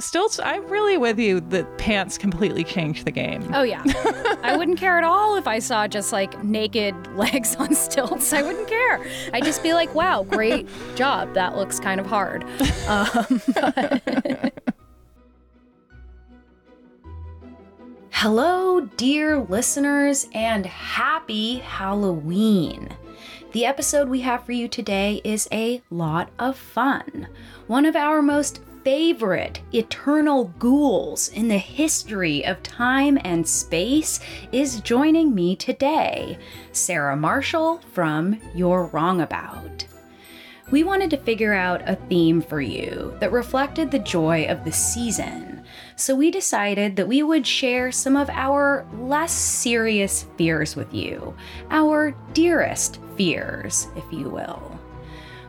Stilts, I'm really with you that pants completely changed the game. Oh, yeah. I wouldn't care at all if I saw just like naked legs on stilts. I wouldn't care. I'd just be like, wow, great job. That looks kind of hard. Um, Hello, dear listeners, and happy Halloween. The episode we have for you today is a lot of fun. One of our most favorite eternal ghouls in the history of time and space is joining me today, Sarah Marshall from You're Wrong About. We wanted to figure out a theme for you that reflected the joy of the season, so we decided that we would share some of our less serious fears with you, our dearest fears, if you will.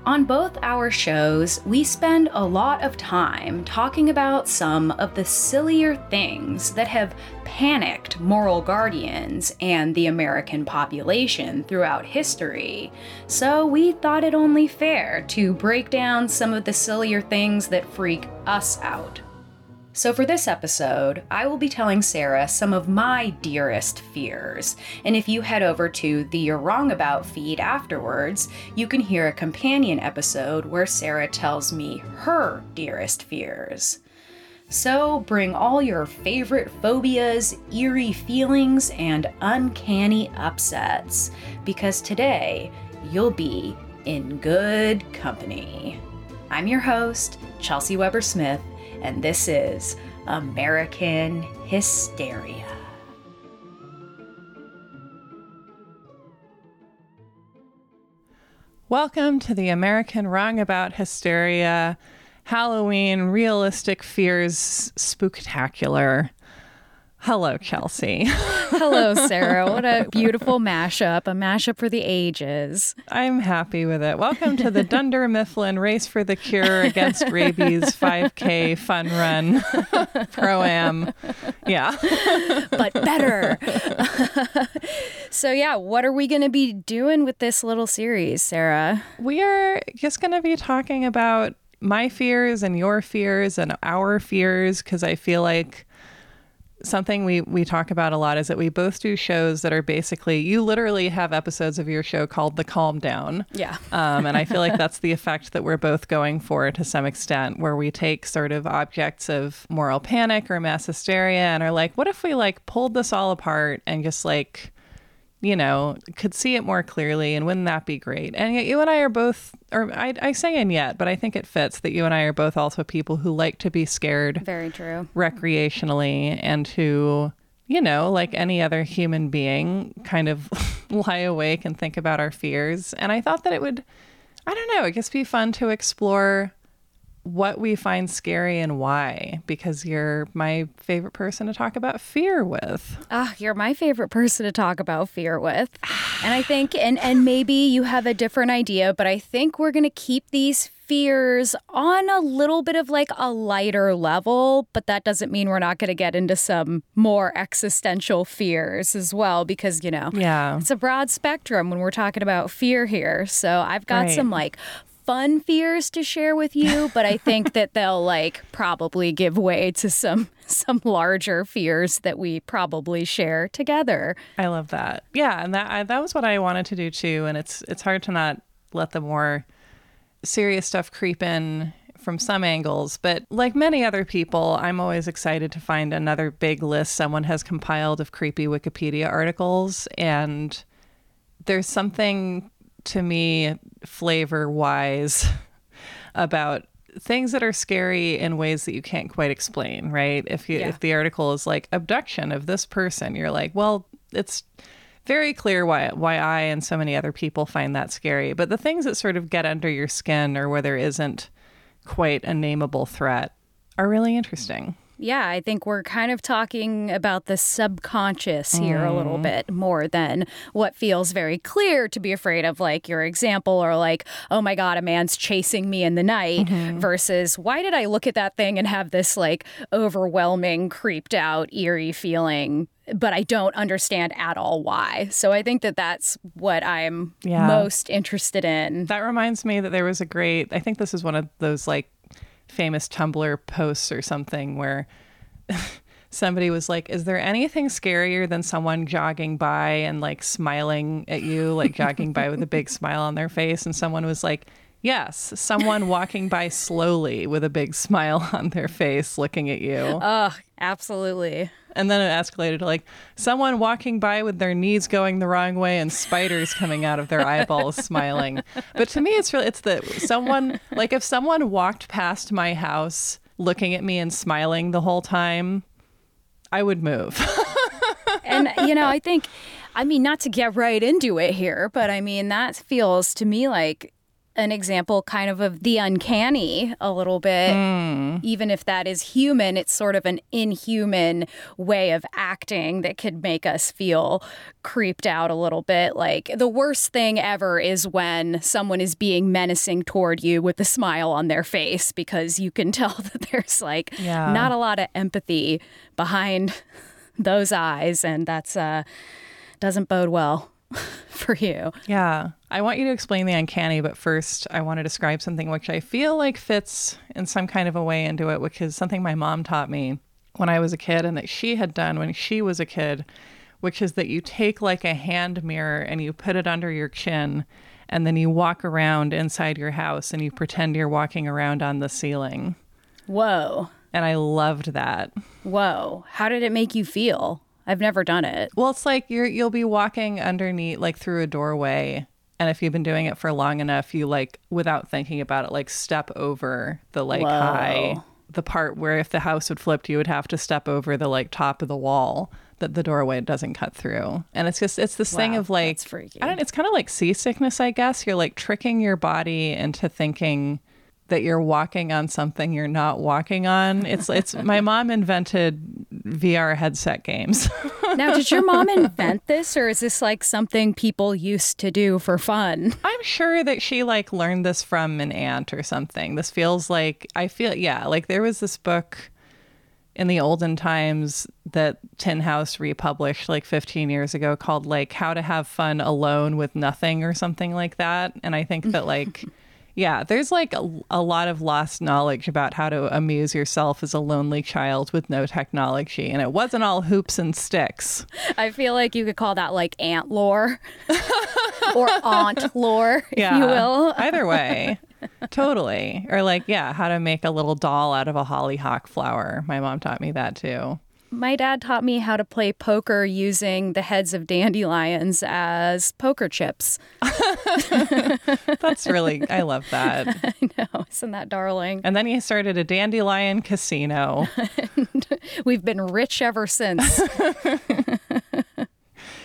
On both our shows, we spend a lot of time talking about some of the sillier things that have panicked moral guardians and the American population throughout history. So we thought it only fair to break down some of the sillier things that freak us out. So, for this episode, I will be telling Sarah some of my dearest fears. And if you head over to the You're Wrong About feed afterwards, you can hear a companion episode where Sarah tells me her dearest fears. So, bring all your favorite phobias, eerie feelings, and uncanny upsets, because today you'll be in good company. I'm your host, Chelsey Weber-Smith and this is American Hysteria. Welcome to the American Wrong About Hysteria Halloween Realistic Fears Spooktacular. Hello, Chelsey. Hello, Sarah. What a beautiful mashup, a mashup for the ages. I'm happy with it. Welcome to the Dunder Mifflin Race for the Cure Against Rabies 5K Fun Run Pro Am. Yeah. but better. so, yeah, what are we going to be doing with this little series, Sarah? We are just going to be talking about my fears and your fears and our fears because I feel like something we we talk about a lot is that we both do shows that are basically you literally have episodes of your show called the calm down. Yeah. Um, and i feel like that's the effect that we're both going for to some extent where we take sort of objects of moral panic or mass hysteria and are like what if we like pulled this all apart and just like you know, could see it more clearly, and wouldn't that be great? And yet, you and I are both, or I, I say and yet, but I think it fits that you and I are both also people who like to be scared. Very true. Recreationally, and who, you know, like any other human being, kind of lie awake and think about our fears. And I thought that it would, I don't know, it just be fun to explore what we find scary and why because you're my favorite person to talk about fear with. Ah, you're my favorite person to talk about fear with. and I think and and maybe you have a different idea, but I think we're going to keep these fears on a little bit of like a lighter level, but that doesn't mean we're not going to get into some more existential fears as well because, you know, yeah. it's a broad spectrum when we're talking about fear here. So I've got right. some like fun fears to share with you, but I think that they'll like probably give way to some some larger fears that we probably share together. I love that. Yeah, and that I, that was what I wanted to do too. And it's it's hard to not let the more serious stuff creep in from some angles, but like many other people, I'm always excited to find another big list someone has compiled of creepy Wikipedia articles and there's something to me flavor wise about things that are scary in ways that you can't quite explain, right? If you yeah. if the article is like abduction of this person, you're like, well, it's very clear why why I and so many other people find that scary. But the things that sort of get under your skin or where there isn't quite a nameable threat are really interesting. Yeah, I think we're kind of talking about the subconscious here mm. a little mm. bit more than what feels very clear to be afraid of, like your example, or like, oh my God, a man's chasing me in the night, mm-hmm. versus why did I look at that thing and have this like overwhelming, creeped out, eerie feeling but I don't understand at all why. So I think that that's what I'm yeah. most interested in. That reminds me that there was a great, I think this is one of those like famous Tumblr posts or something where somebody was like, Is there anything scarier than someone jogging by and like smiling at you, like jogging by with a big smile on their face? And someone was like, Yes, someone walking by slowly with a big smile on their face looking at you. Oh, absolutely. And then it escalated to like someone walking by with their knees going the wrong way and spiders coming out of their eyeballs smiling. But to me, it's really, it's the someone, like if someone walked past my house looking at me and smiling the whole time, I would move. and, you know, I think, I mean, not to get right into it here, but I mean, that feels to me like an example kind of of the uncanny a little bit. Mm. Even if that is human, it's sort of an inhuman way of acting that could make us feel creeped out a little bit. Like the worst thing ever is when someone is being menacing toward you with a smile on their face because you can tell that there's like yeah. not a lot of empathy behind those eyes and that's uh doesn't bode well for you. Yeah. I want you to explain the uncanny, but first I want to describe something which I feel like fits in some kind of a way into it, which is something my mom taught me when I was a kid and that she had done when she was a kid, which is that you take like a hand mirror and you put it under your chin and then you walk around inside your house and you pretend you're walking around on the ceiling. Whoa. And I loved that. Whoa. How did it make you feel? I've never done it. Well, it's like you're you'll be walking underneath like through a doorway and if you've been doing it for long enough, you like without thinking about it like step over the like Whoa. high the part where if the house would flipped, you would have to step over the like top of the wall that the doorway doesn't cut through. And it's just it's this wow, thing of like I don't it's kind of like seasickness, I guess. You're like tricking your body into thinking that you're walking on something you're not walking on. It's it's my mom invented VR headset games. now, did your mom invent this or is this like something people used to do for fun? I'm sure that she like learned this from an aunt or something. This feels like I feel yeah, like there was this book in the olden times that Tin House republished like 15 years ago called like How to Have Fun Alone with Nothing or something like that. And I think that like yeah, there's like a, a, lot of lost knowledge about how to amuse yourself as a lonely child with no technology. And it wasn't all hoops and sticks. I feel like you could call that like aunt lore or aunt lore, if yeah, you will. either way. Totally. Or like, yeah, how to make a little doll out of a hollyhock flower. My mom taught me that too. My dad taught me how to play poker using the heads of dandelions as poker chips. That's really, I love that. I know, isn't that darling? And then he started a dandelion casino. we've been rich ever since.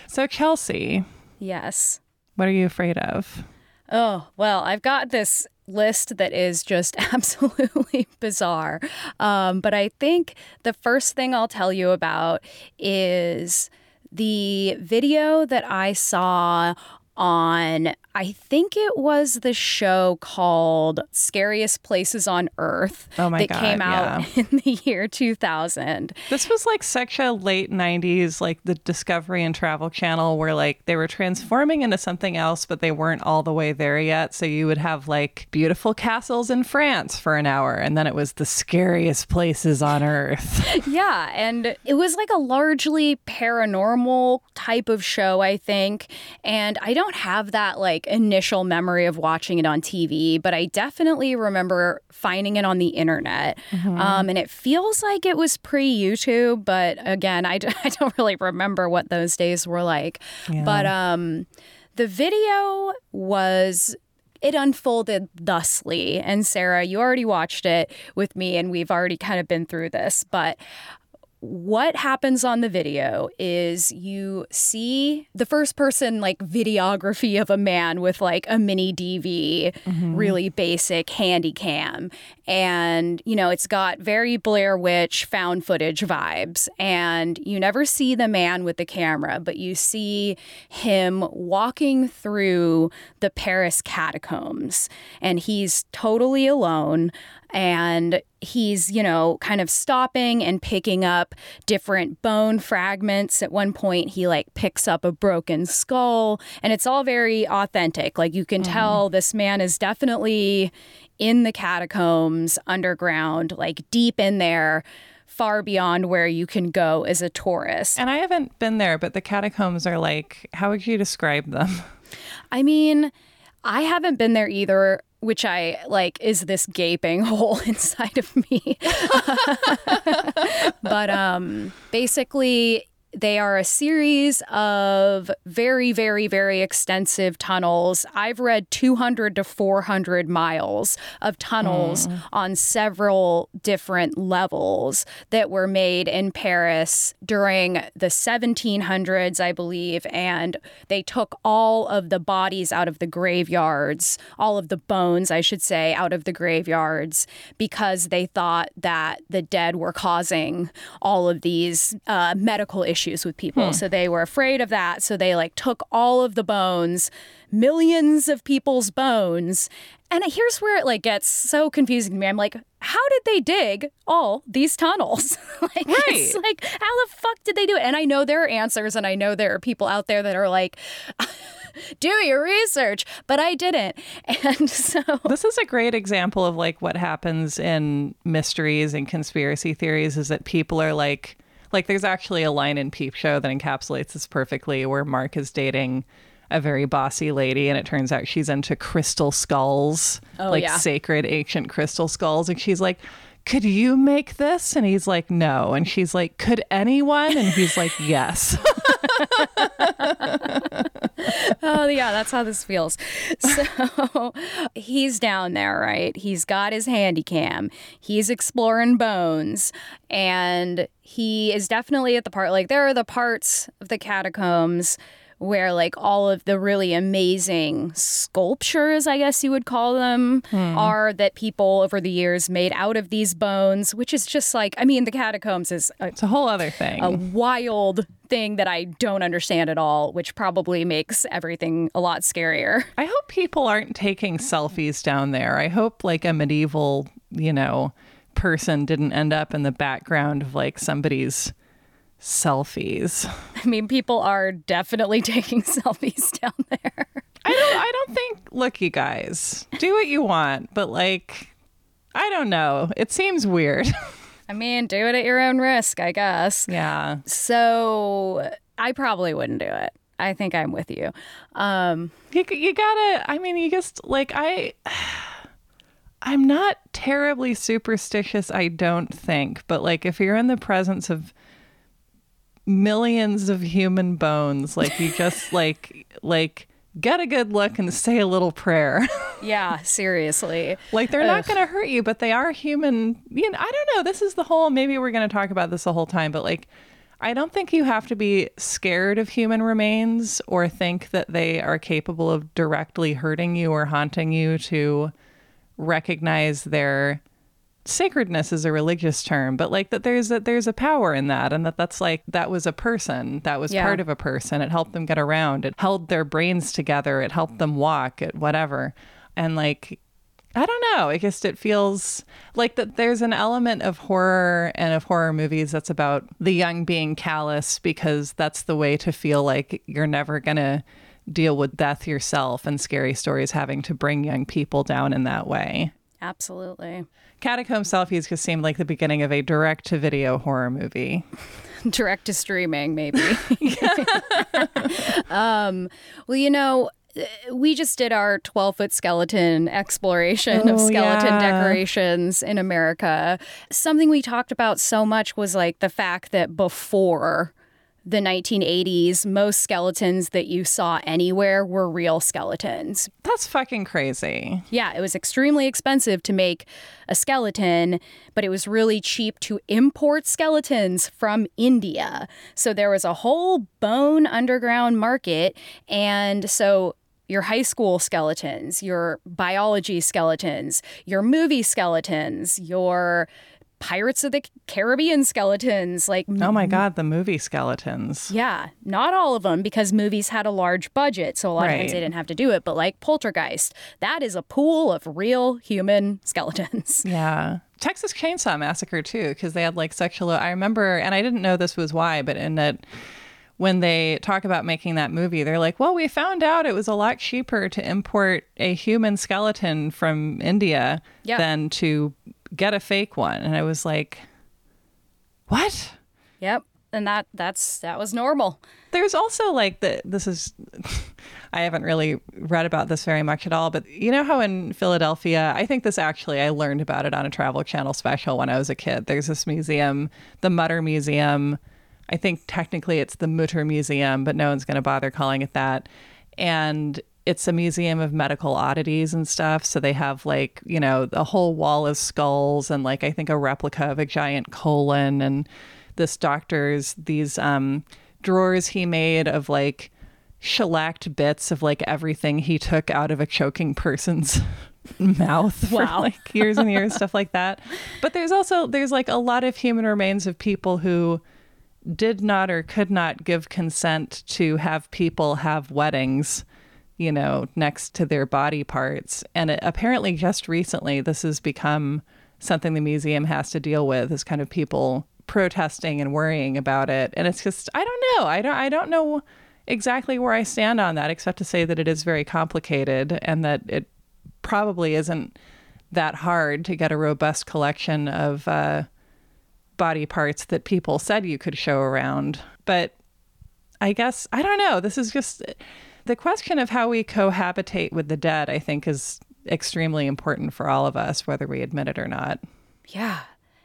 so, Kelsey. Yes. What are you afraid of? Oh, well, I've got this list that is just absolutely bizarre. Um, but I think the first thing I'll tell you about is the video that I saw on I think it was the show called Scariest Places on Earth oh that God, came out yeah. in the year 2000. This was like such a late 90s, like the Discovery and Travel Channel, where like they were transforming into something else, but they weren't all the way there yet. So you would have like beautiful castles in France for an hour, and then it was the scariest places on Earth. yeah. And it was like a largely paranormal type of show, I think. And I don't have that like like initial memory of watching it on TV, but I definitely remember finding it on the internet. Mm-hmm. Um, and it feels like it was pre YouTube, but again, I, I don't really remember what those days were like. Yeah. But um, the video was it unfolded thusly. And Sarah, you already watched it with me, and we've already kind of been through this. But what happens on the video is you see the first person like videography of a man with like a mini DV, mm-hmm. really basic handy cam. And, you know, it's got very Blair Witch found footage vibes. And you never see the man with the camera, but you see him walking through the Paris catacombs. And he's totally alone and he's, you know, kind of stopping and picking up different bone fragments. At one point, he like picks up a broken skull, and it's all very authentic. Like you can mm. tell this man is definitely in the catacombs underground, like deep in there, far beyond where you can go as a tourist. And I haven't been there, but the catacombs are like, how would you describe them? I mean, I haven't been there either, which I like is this gaping hole inside of me. but um basically they are a series of very, very, very extensive tunnels. I've read 200 to 400 miles of tunnels mm. on several different levels that were made in Paris during the 1700s, I believe. And they took all of the bodies out of the graveyards, all of the bones, I should say, out of the graveyards because they thought that the dead were causing all of these uh, medical issues issues with people. Hmm. So they were afraid of that. So they like took all of the bones, millions of people's bones. And here's where it like gets so confusing to me. I'm like, how did they dig all these tunnels? like, right. it's like, how the fuck did they do it? And I know there are answers, and I know there are people out there that are like, do your research, but I didn't. And so this is a great example of like what happens in mysteries and conspiracy theories is that people are like, like there's actually a line in Peep Show that encapsulates this perfectly where Mark is dating a very bossy lady and it turns out she's into crystal skulls, oh, like yeah. sacred ancient crystal skulls and she's like could you make this? And he's like, no. And she's like, could anyone? And he's like, yes. oh, yeah, that's how this feels. So he's down there, right? He's got his handy cam. He's exploring bones. And he is definitely at the part, like, there are the parts of the catacombs where like all of the really amazing sculptures, I guess you would call them, hmm. are that people over the years made out of these bones, which is just like, I mean, the catacombs is a, it's a whole other thing, a wild thing that I don't understand at all, which probably makes everything a lot scarier. I hope people aren't taking selfies down there. I hope like a medieval, you know, person didn't end up in the background of like somebody's selfies. I mean, people are definitely taking selfies down there. I don't I don't think look you guys, do what you want, but like I don't know. It seems weird. I mean, do it at your own risk, I guess. Yeah. So, I probably wouldn't do it. I think I'm with you. Um you, you gotta I mean you just like I I'm not terribly superstitious, I don't think, but like if you're in the presence of millions of human bones. Like you just like like get a good look and say a little prayer. yeah, seriously. like they're not going to hurt you, but they are human. You know, I don't know. This is the whole. Maybe we're going to talk about this the whole time, but like. I don't think you have to be scared of human remains or think that they are capable of directly hurting you or haunting you to recognize their sacredness is a religious term, but like that there's a there's a power in that and that that's like that was a person, that was yeah. part of a person. It helped them get around. It held their brains together. It helped them walk, it whatever. And like I don't know. I guess it feels like that there's an element of horror and of horror movies that's about the young being callous because that's the way to feel like you're never to deal with death yourself and scary stories having to bring young people down in that way. Absolutely. Catacomb Selfies just seemed like the beginning of a direct to video horror movie. direct to streaming, maybe. um, well, you know, we just did our 12 foot skeleton exploration oh, of skeleton yeah. decorations in America. Something we talked about so much was like the fact that before the 1980s, most skeletons that you saw anywhere were real skeletons. That's fucking crazy. Yeah, it was extremely expensive to make a skeleton, but it was really cheap to import skeletons from India. So there was a whole bone underground market. And so your high school skeletons, your biology skeletons, your movie skeletons, your Pirates of the Caribbean skeletons. Like, oh my God, the movie skeletons. Yeah, not all of them because movies had a large budget. So a lot right. of times they didn't have to do it. But like Poltergeist, that is a pool of real human skeletons. Yeah. Texas Chainsaw Massacre, too, because they had like sexual. I remember, and I didn't know this was why, but in that when they talk about making that movie, they're like, well, we found out it was a lot cheaper to import a human skeleton from India Yeah. than to get a fake one. And I was like, what? Yep. And that that's that was normal. There's also like the this is I haven't really read about this very much at all, but you know how in Philadelphia, I think this actually I learned about it on a travel channel special when I was a kid. There's this museum, the Mutter Museum. I think technically it's the Mutter Museum, but no one's going to bother calling it that. And it's a museum of medical oddities and stuff. So they have like, you know, a whole wall of skulls and like I think a replica of a giant colon and this doctor's these um drawers he made of like shellacked bits of like everything he took out of a choking person's mouth Wow. for like years and years stuff like that but there's also there's like a lot of human remains of people who did not or could not give consent to have people have weddings you know next to their body parts and it, apparently just recently this has become something the museum has to deal with is kind of people protesting and worrying about it and it's just i don't know i don't i don't know exactly where i stand on that except to say that it is very complicated and that it probably isn't that hard to get a robust collection of uh, body parts that people said you could show around. But I guess, I don't know. This is just the question of how we cohabitate with the dead, I think, is extremely important for all of us, whether we admit it or not. Yeah.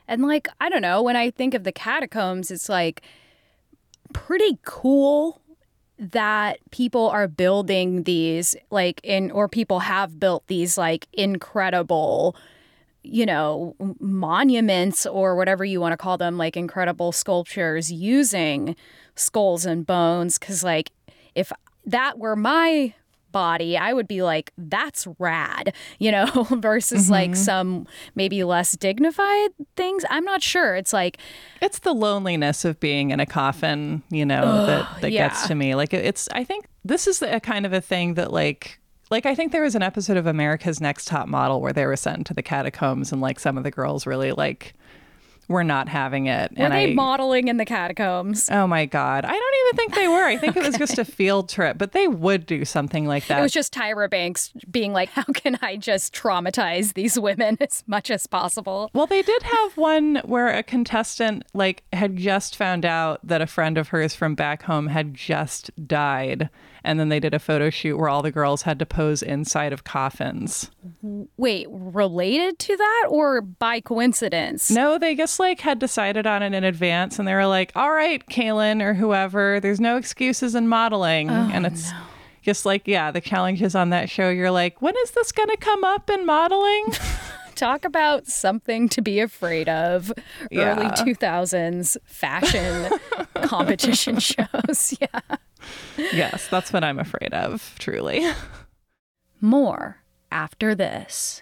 And like, I don't know, when I think of the catacombs, it's like pretty cool that people are building these like in or people have built these like incredible you know monuments or whatever you want to call them like incredible sculptures using skulls and bones cuz like if that were my body i would be like that's rad you know versus mm-hmm. like some maybe less dignified things i'm not sure it's like It's the loneliness of being in a coffin, you know, that, that yeah. gets to me. Like it's, I think this is a kind of a thing that like, like I think there was an episode of America's Next Top Model where they were sent into the catacombs and like some of the girls really like were not having it. were and they I, modeling in the catacombs oh my God, I don't even think they were. I think it was just a field trip, but they would do something like that. It was just Tyra Banks being like, how can I just traumatize these women as much as possible? Well, they did have one where a contestant like had just found out that a friend of hers from back home had just died, and then they did a photo shoot where all the girls had to pose inside of coffins. Wait, related to that or by coincidence? No, they just like had decided on it in advance, and they were like, "All right, Kaylin or whoever, there's no excuses in modeling," oh, and it's. Just like, yeah, the challenges on that show, you're like, when is this going to come up in modeling? Talk about something to be afraid of. Early 2000s fashion competition shows. Yeah. yes, that's what I'm afraid of, truly. More after this.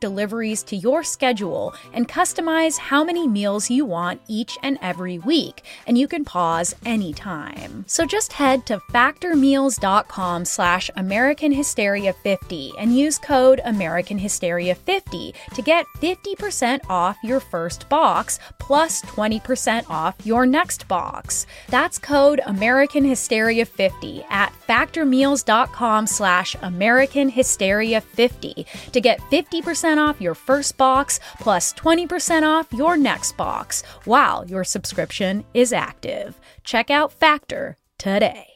deliveries to your schedule and customize how many meals you want each and every week, and you can pause anytime. So just head to factormeals.com slash American Hysteria 50 and use code American Hysteria 50 to get 50% off your first box plus 20% off your next box. That's code American Hysteria 50 at factormeals.com slash American Hysteria 50 to get 50% off your first box plus 20% off your next box while your subscription is active. Check out Factor today.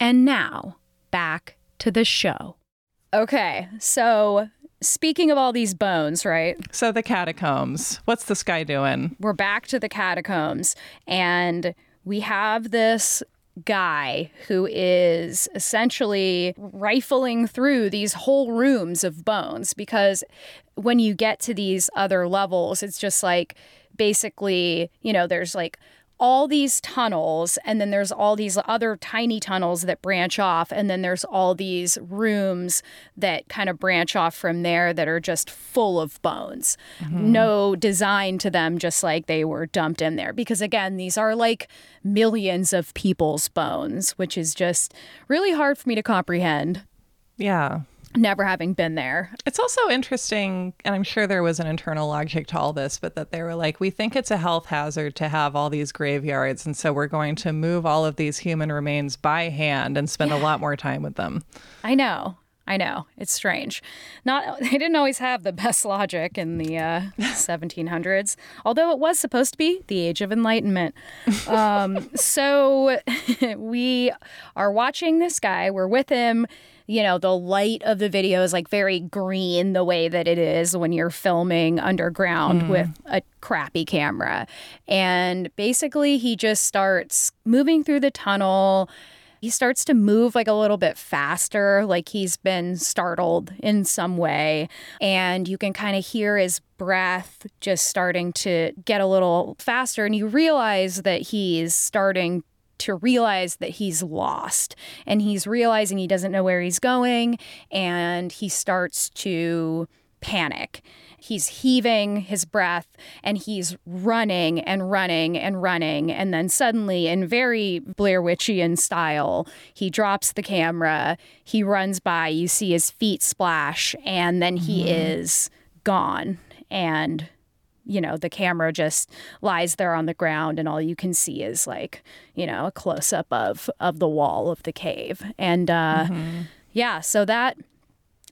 And now, back to the show. Okay, so speaking of all these bones, right? So the catacombs. What's this guy doing? We're back to the catacombs, and we have this guy who is essentially rifling through these whole rooms of bones because when you get to these other levels, it's just like basically, you know, there's like all these tunnels and then there's all these other tiny tunnels that branch off and then there's all these rooms that kind of branch off from there that are just full of bones. Mm-hmm. no design to them just like they were dumped in there. Because again these are like millions of people's bones which is just really hard for me to comprehend. Yeah never having been there. It's also interesting, and I'm sure there was an internal logic to all this, but that they were like, we think it's a health hazard to have all these graveyards, and so we're going to move all of these human remains by hand and spend yeah. a lot more time with them. I know. I know it's strange. Not they didn't always have the best logic in the uh, 1700s, although it was supposed to be the Age of Enlightenment. Um, so we are watching this guy. We're with him you know, the light of the video is like very green the way that it is when you're filming underground mm. with a crappy camera. And basically, he just starts moving through the tunnel. He starts to move like a little bit faster, like he's been startled in some way. And you can kind of hear his breath just starting to get a little faster. And you realize that he's starting to realize that he's lost and he's realizing he doesn't know where he's going and he starts to panic. He's heaving his breath and he's running and running and running. And then suddenly, in very Blair Witchian style, he drops the camera, he runs by, you see his feet splash, and then he mm-hmm. is gone. And you know, the camera just lies there on the ground and all you can see is like, you know, a close up of of the wall of the cave. And uh mm-hmm. yeah, so that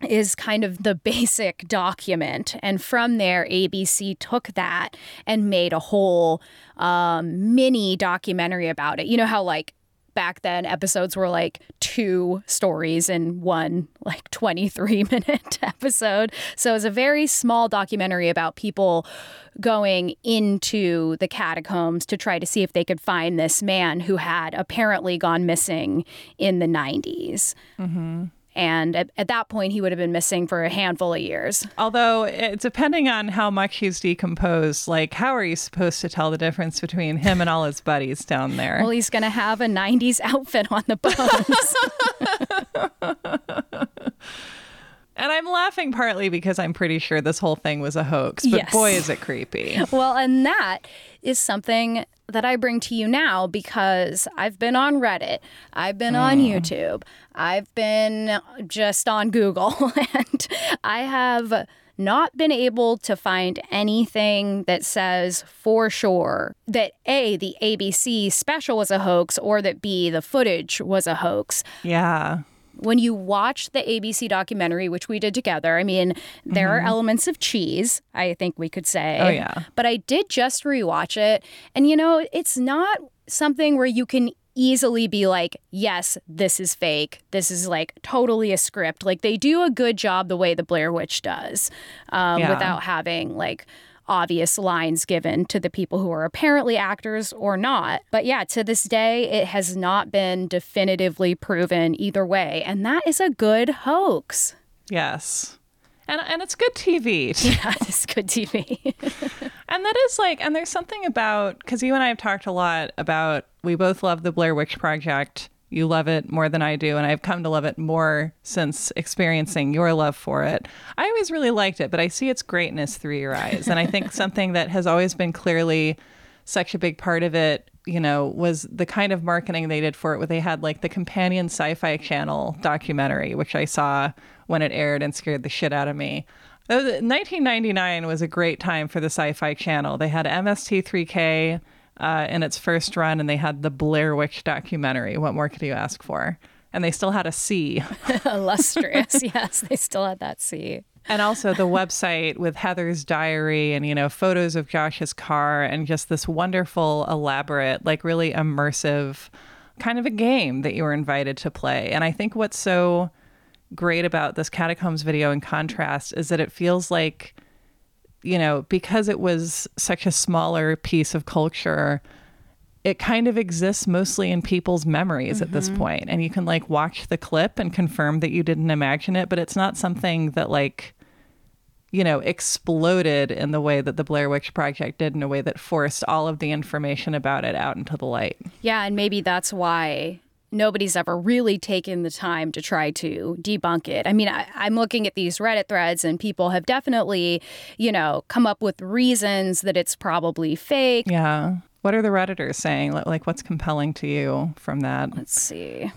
is kind of the basic document. And from there, ABC took that and made a whole um, mini documentary about it. You know how, like, back then episodes were like two stories in one like 23 minute episode. So it was a very small documentary about people going into the catacombs to try to see if they could find this man who had apparently gone missing in the 90s. Mm-hmm. And at, at, that point, he would have been missing for a handful of years. Although, it, depending on how much he's decomposed, like, how are you supposed to tell the difference between him and all his buddies down there? Well, he's going to have a 90s outfit on the bones. And I'm laughing partly because I'm pretty sure this whole thing was a hoax, but yes. boy, is it creepy. Well, and that is something that I bring to you now because I've been on Reddit, I've been mm. on YouTube, I've been just on Google, and I have not been able to find anything that says for sure that A, the ABC special was a hoax or that B, the footage was a hoax. Yeah when you watch the ABC documentary, which we did together, I mean, there mm-hmm. are elements of cheese, I think we could say. Oh, yeah. But I did just rewatch it. And, you know, it's not something where you can easily be like, yes, this is fake. This is like totally a script. Like they do a good job the way the Blair Witch does um, yeah. without having like obvious lines given to the people who are apparently actors or not. But yeah, to this day, it has not been definitively proven either way. And that is a good hoax. Yes. And, and it's good TV. Yeah, it's good TV. and that is like, and there's something about, because you and I have talked a lot about, we both love the Blair Witch Project you love it more than I do, and I've come to love it more since experiencing your love for it. I always really liked it, but I see its greatness through your eyes. And I think something that has always been clearly such a big part of it you know, was the kind of marketing they did for it where they had like the companion sci fi channel documentary, which I saw when it aired and scared the shit out of me. 1999 was a great time for the sci fi channel. They had MST3K uh, in its first run and they had the Blair Witch documentary. What more could you ask for? And they still had a C. Illustrious. yes, they still had that C and also the website with Heather's diary and you know photos of Josh's car and just this wonderful elaborate like really immersive kind of a game that you were invited to play. And I think what's so great about this catacombs video in contrast is that it feels like you know because it was such a smaller piece of culture it kind of exists mostly in people's memories mm-hmm. at this point. point and you can like watch the clip and confirm that you didn't imagine it but it's not something that like you know, exploded in the way that the Blair Witch Project did, in a way that forced all of the information about it out into the light. Yeah, and maybe that's why nobody's ever really taken the time to try to debunk it. I mean, I, am looking at these Reddit threads, and people have definitely, you know, come up with reasons that it's probably fake. Yeah. What are the Redditors saying? Like, what's compelling to you from that? Let's see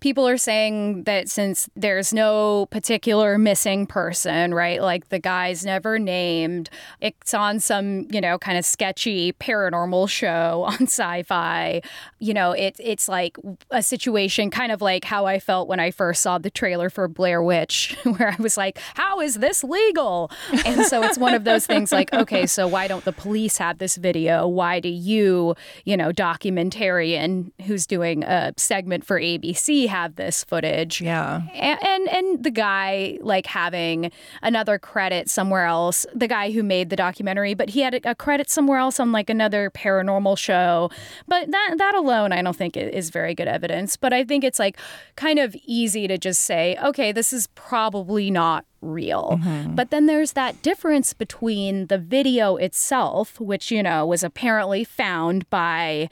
people are saying that since there's no particular missing person, right? Like the guy's never named, it's on some, you know, kind of sketchy paranormal show on sci-fi. You know, it's it's like a situation kind of like how I felt when I first saw the trailer for Blair Witch, where I was like, how is this legal? And so it's one of those things like, okay, so why don't the police have this video? Why do you, you know, documentarian who's doing a segment for ABC have this footage. Yeah. And, and, and the guy like having another credit somewhere else, the guy who made the documentary, but he had a credit somewhere else on like another paranormal show. But that that alone I don't think is very good evidence, but I think it's like kind of easy to just say, okay, this is probably not real. Mm-hmm. But then there's that difference between the video itself, which, you know, was apparently found by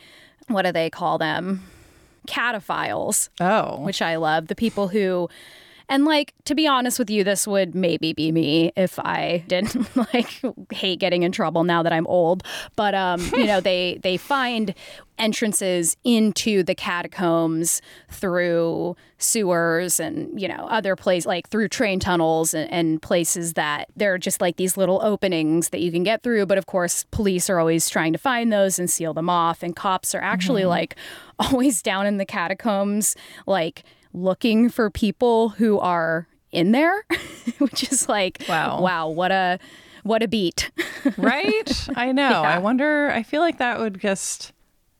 what do they call them? Cataphiles. Oh. Which I love. The people who and like to be honest with you, this would maybe be me if I didn't like hate getting in trouble now that I'm old. But um, you know, they they find entrances into the catacombs through sewers and you know other places like through train tunnels and, and places that there are just like these little openings that you can get through but of course police are always trying to find those and seal them off and cops are actually mm-hmm. like always down in the catacombs like looking for people who are in there, which is like, wow, wow, what a what a beat. right? I know. Yeah. I wonder, I feel like that would just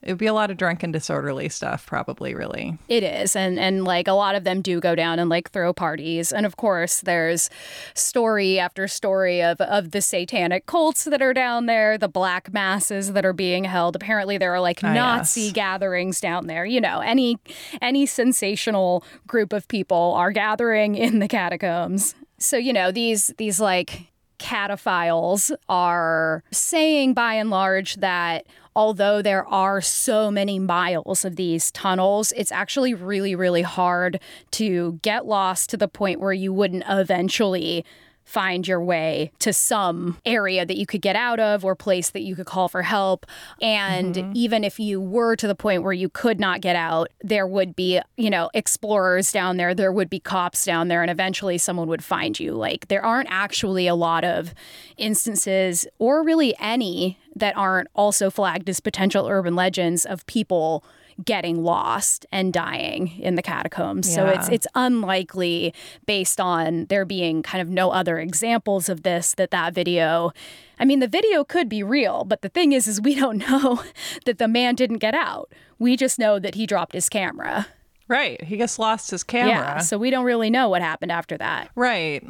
it would be a lot of drunken disorderly stuff probably really. It is and and like a lot of them do go down and like throw parties and of course there's story after story of of the satanic cults that are down there the black masses that are being held. Apparently there are like ah, nazi yes. gatherings down there. You know any any sensational group of people are gathering in the catacombs. So you know these these like cataphiles are saying by and large that although there are so many miles of these tunnels, it's actually really, really hard to get lost to the point where you wouldn't eventually find your way to some area that you could get out of or place that you could call for help. And mm-hmm. even if you were to the point where you could not get out, there would be, you know, explorers down there, there would be cops down there, and eventually someone would find you. Like, there aren't actually a lot of instances, or really any, that aren't also flagged as potential urban legends of people getting lost and dying in the catacombs. Yeah. So it's it's unlikely based on there being kind of no other examples of this that that video I mean the video could be real, but the thing is is we don't know that the man didn't get out. We just know that he dropped his camera. Right. He just lost his camera. Yeah, so we don't really know what happened after that. Right.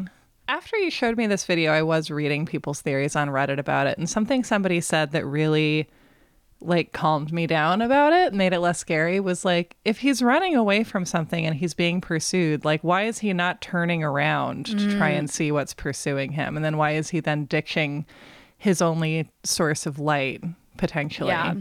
After you showed me this video, I was reading people's theories on Reddit about it, and something somebody said that really like calmed me down about it, made it less scary was like if he's running away from something and he's being pursued, like why is he not turning around mm. to try and see what's pursuing him? And then why is he then ditching his only source of light potentially? Yeah.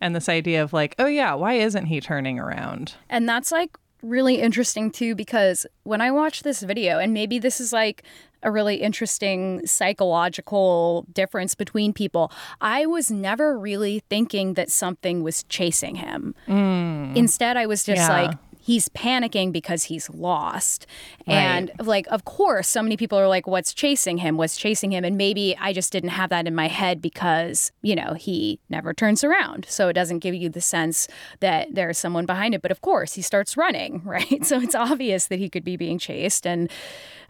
And this idea of like, oh yeah, why isn't he turning around? And that's like really interesting too because when I watched this video, and maybe this is like a really interesting psychological difference between people. I was never really thinking that something was chasing him. Mm. Instead, I was just yeah. like, he's panicking because he's lost. Right. And like, of course, so many people are like, what's chasing him? What's chasing him? And maybe I just didn't have that in my head because, you know, he never turns around. So it doesn't give you the sense that there's someone behind it. But of course, he starts running, right? So it's obvious that he could be being chased. And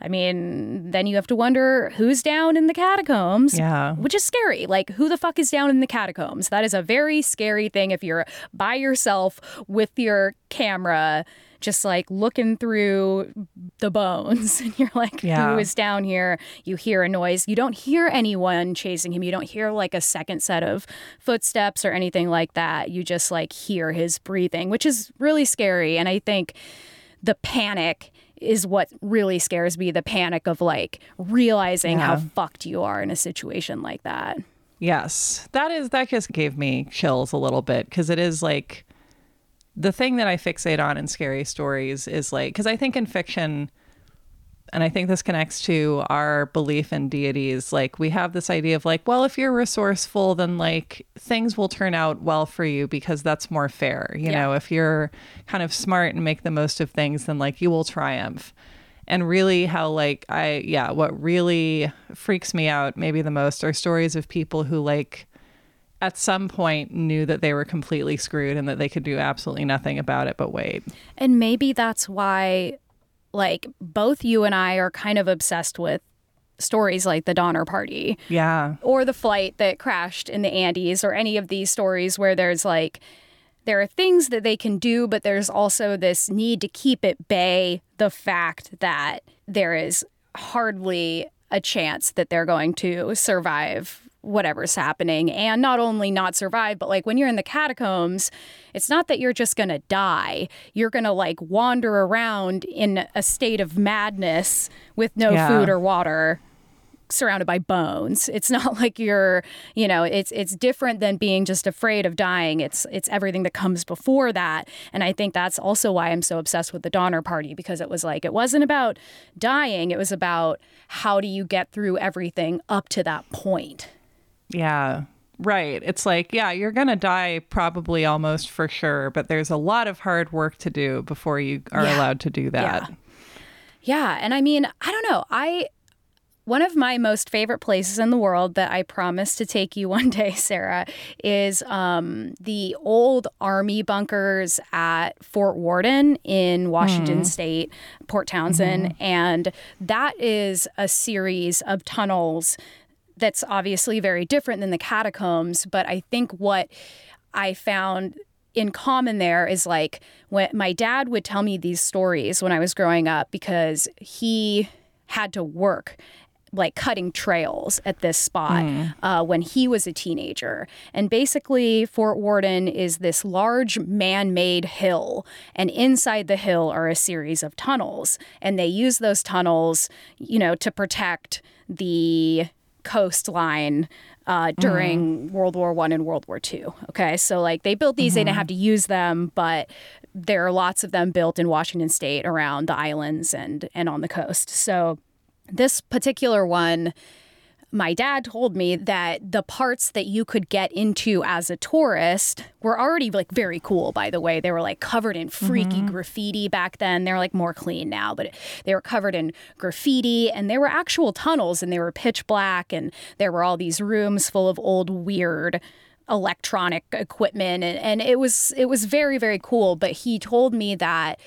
I mean, then you have to wonder who's down in the catacombs. Yeah. Which is scary. Like, who the fuck is down in the catacombs? That is a very scary thing if you're by yourself with your camera just like looking through the bones and you're like yeah. who is down here you hear a noise you don't hear anyone chasing him you don't hear like a second set of footsteps or anything like that you just like hear his breathing which is really scary and i think the panic is what really scares me the panic of like realizing yeah. how fucked you are in a situation like that yes that is that just gave me chills a little bit because it is like the thing that I fixate on in scary stories is like, because I think in fiction, and I think this connects to our belief in deities, like we have this idea of like, well, if you're resourceful, then like things will turn out well for you because that's more fair. You yeah. know, if you're kind of smart and make the most of things, then like you will triumph. And really, how like I, yeah, what really freaks me out maybe the most are stories of people who like at some point knew that they were completely screwed and that they could do absolutely nothing about it but wait. And maybe that's why like both you and I are kind of obsessed with stories like the Donner Party. Yeah. Or the flight that crashed in the Andes or any of these stories where there's like there are things that they can do but there's also this need to keep at bay the fact that there is hardly a chance that they're going to survive whatever's happening. And not only not survive but like when you're in the catacombs it's not that you're just going to die. You're going to like wander around in a state of madness with no yeah. food or water surrounded by bones. It's not like you're you know it's it's different than being just afraid of dying. It's it's everything that comes before that. And i think that's also why i'm so obsessed with the donner party because it was like it wasn't about dying. It was about how do you get through everything up to that point yeah. Right. It's like, yeah, you're going to die probably almost for sure, but there's a lot of hard work to do before you are yeah. allowed to do that. Yeah. yeah. And I mean, I don't know. I one of my most favorite places in the world that I promise to take you one day, Sarah, is um, the old army bunkers at Fort Worden in Washington mm. State, Port Townsend. Mm-hmm. And that is a series of tunnels that's obviously very different than the catacombs. But I think what I found in common there is like when my dad would tell me these stories when I was growing up because he had to work like cutting trails at this spot mm. uh, when he was a teenager. And basically, Fort Worden is this large man made hill. And inside the hill are a series of tunnels. And they use those tunnels, you know, to protect the coastline uh, during mm. World War One and World War Two. Okay, so like they built these, mm-hmm. they didn't mm-hmm. have to use them, but there are lots of them built in Washington State around the islands and and on the coast. So this particular one my dad told me that the parts that you could get into as a tourist were already like very cool by the way. They were like covered in freaky mm-hmm. graffiti back then. They're like more clean now but they were covered in graffiti and they were actual tunnels and they were pitch black and there were all these rooms full of old weird electronic equipment and, and it was it was very very cool. But he told me that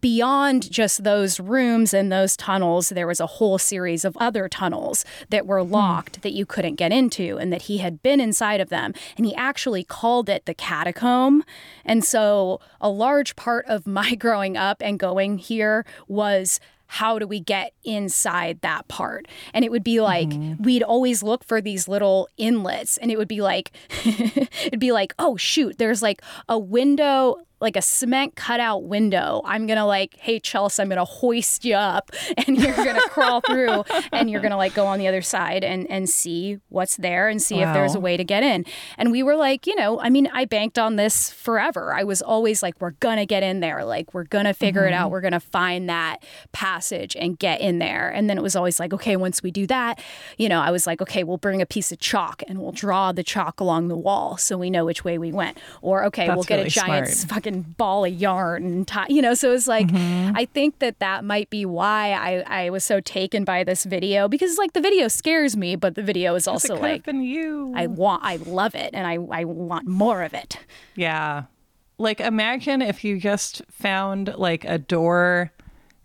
beyond just those rooms and those tunnels, there was a whole series of other tunnels that were hmm. locked that you couldn't get into, and that he had been inside of them. And he actually called it the catacomb. And so, a large part of my growing up and going here was how do we get inside that part? And it would be like we'd always look for these little inlets and it would be like it'd be like, "Oh shoot, there's like a window like a cement cutout window. I'm gonna like, hey Chelsey, I'm gonna hoist you up and you're gonna crawl through and you're gonna like go on the other side and and see what's there and see if there's a way to get in. And we were like, you know, I mean, I banked on this forever. I was always like, we're gonna get in there, like we're gonna figure it out, mm-hmm. we're gonna find that passage and get in there. And then it was always like, okay, once we do that, you know, I was like, okay, we'll bring a piece of chalk and we'll draw the chalk along the wall so we know which way we went. Or okay, we'll get really a giant smart. fucking ball of yarn and tie, you know. So it's like, Mm-hmm. I think that that might be why I I was so taken by this video because like the video scares me, but the video is also like you. I want I love it and I I want more of it. Yeah. Like imagine if you just found like a door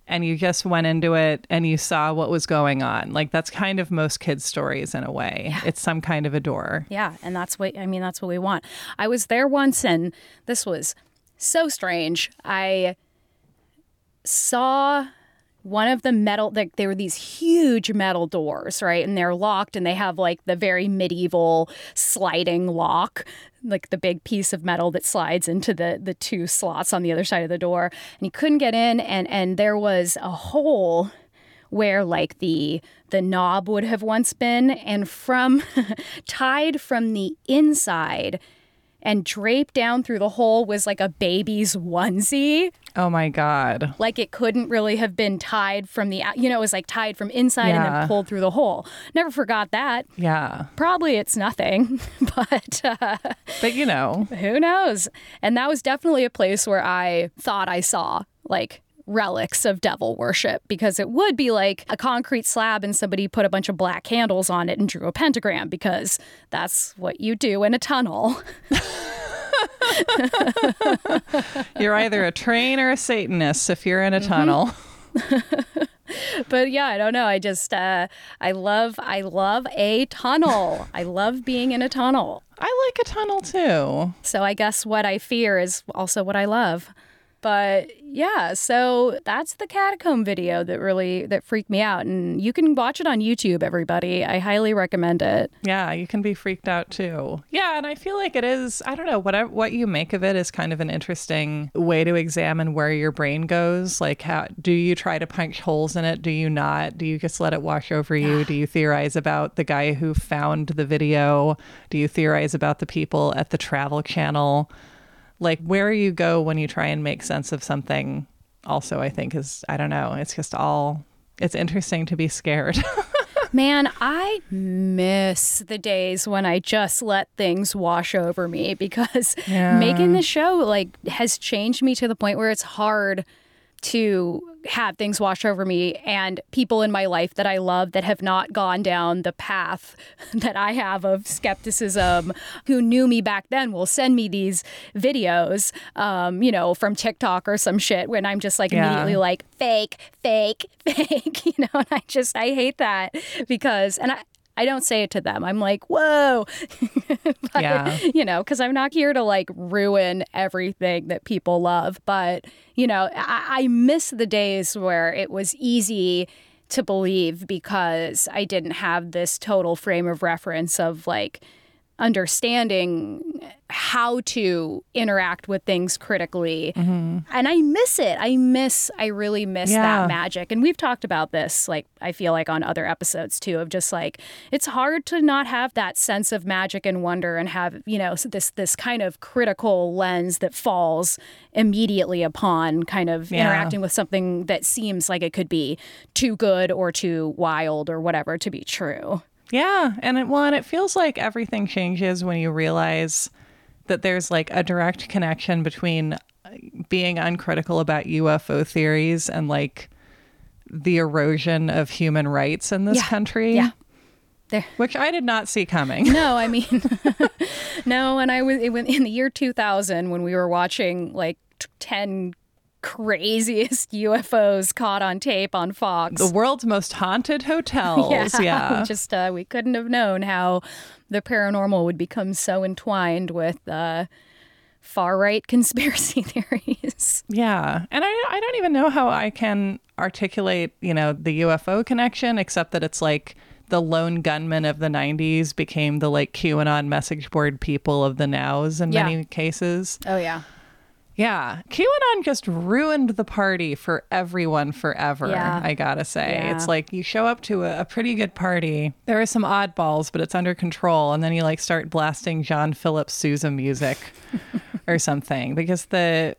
and you just went into it and you saw what was going on. Like that's kind of most kids' stories in a way. It's some kind of a door. Yeah, and that's what I mean. That's what we want. I was there once, and this was so strange. I saw one of the metal. Like there were these huge metal doors, right, and they're locked, and they have like the very medieval sliding lock. Like the big piece of metal that slides into the the two slots on the other side of the door, and you couldn't get in, and and there was a hole where like the the knob would have once been and from tied from the inside and draped down through the hole was like a baby's onesie. Oh my god. like it couldn't really have been tied from the you know it was like tied from inside and then pulled through the hole. Never forgot that. Yeah. probably it's nothing but uh, But you know, who knows? And that was definitely a place where i thought i saw like relics of devil worship because it would be like a concrete slab and somebody put a bunch of black candles on it and drew a pentagram because that's what you do in a tunnel you're either a train or a Satanist if you're in a tunnel. but yeah i don't know i just uh i love i love a tunnel i love being in a tunnel I like a tunnel too. So I guess what I fear is also what I love. But yeah, so that's the catacomb video that really that freaked me out and you can watch it on YouTube everybody. I highly recommend it. Yeah, you can be freaked out too. Yeah, and I feel like it is, I don't know, whatever what you make of it is kind of an interesting way to examine where your brain goes. Like how do you try to punch holes in it? Do you not? Do you just let it wash over you? do you theorize about the guy who found the video? Do you theorize about the people at the travel channel? Like where you go when you try and make sense of something also I think is I don't know, it's just all it's interesting to be scared. Man, I miss the days when I just let things wash over me because Yeah. making the show like has changed me to the point where it's hard to have things wash over me and people in my life that I love that have not gone down the path that I have of skepticism who knew me back then will send me these videos um you know from TikTok or some shit when I'm just like Yeah. immediately like fake fake fake you know and I just I hate that because and I I don't say it to them. I'm like, whoa. But, Yeah. You know, because I'm not here to like ruin everything that people love. But, you know, I, I miss the days where it was easy to believe because I didn't have this total frame of reference of like understanding how to interact with things critically. Mm-hmm. And I miss it. I miss, I really miss Yeah. that magic. And we've talked about this, like, I feel like on other episodes too, of just like, it's hard to not have that sense of magic and wonder and have, you know, this, this kind of critical lens that falls immediately upon kind of Yeah. interacting with something that seems like it could be too good or too wild or whatever to be true. Yeah, and it well, and it feels like everything changes when you realize that there's like a direct connection between uh, being uncritical about UFO theories and like the erosion of human rights in this Yeah, country. yeah. There. Which I did not see coming. No, I mean, no. And I was it, went- in the year 2000 when we were watching like t- 10 craziest UFOs caught on tape on Fox. The world's most haunted hotels. Yeah. Just uh, we couldn't have known how the paranormal would become so entwined with uh, far right conspiracy theories. Yeah. And I, I don't even know how I can articulate, you know, the UFO connection, except that it's like the lone gunman of the 90s became the like QAnon message board people of the nows in Yeah. many cases. Oh, yeah. Yeah. QAnon just ruined the party for everyone forever, Yeah. I gotta say. Yeah. It's like you show up to a, a pretty good party. There are some oddballs, but it's under control. And then you like start blasting John Philip Sousa music or something because the.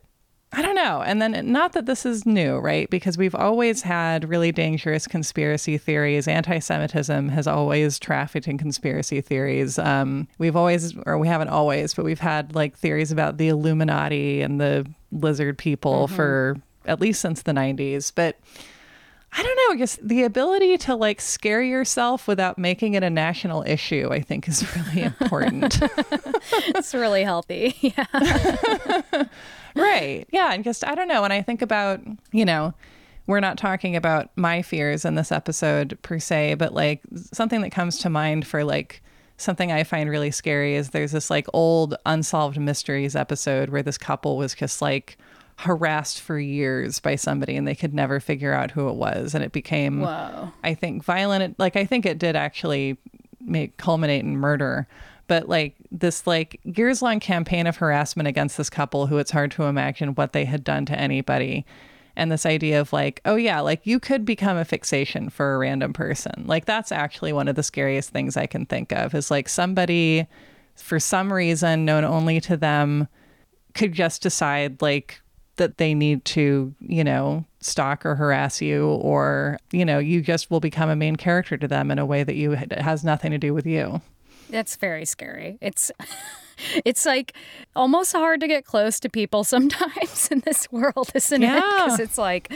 I don't know. And then, not that this is new, right? Because we've always had really dangerous conspiracy theories. Anti Semitism has always trafficked in conspiracy theories. Um, we've always, or we haven't always, but we've had like theories about the Illuminati and the lizard people for at least since the 90s. But I don't know. I guess the ability to like scare yourself without making it a national issue, I think, is really important. It's really healthy. Yeah. right. Yeah. And just, I don't know. When I think about, you know, we're not talking about my fears in this episode per se, but like something that comes to mind for like something I find really scary is there's this like old unsolved mysteries episode where this couple was just like harassed for years by somebody and they could never figure out who it was. And it became, Whoa. I think, violent. Like, I think it did actually make culminate in murder. But like this, like years long campaign of harassment against this couple, who it's hard to imagine what they had done to anybody, and this idea of like, oh yeah, like you could become a fixation for a random person. Like that's actually one of the scariest things I can think of. Is like somebody, for some reason known only to them, could just decide like that they need to, you know, stalk or harass you, or, you know, you just will become a main character to them in a way that you has nothing to do with you. That's very scary. It's it's like almost hard to get close to people sometimes in this world, isn't it? Because it's like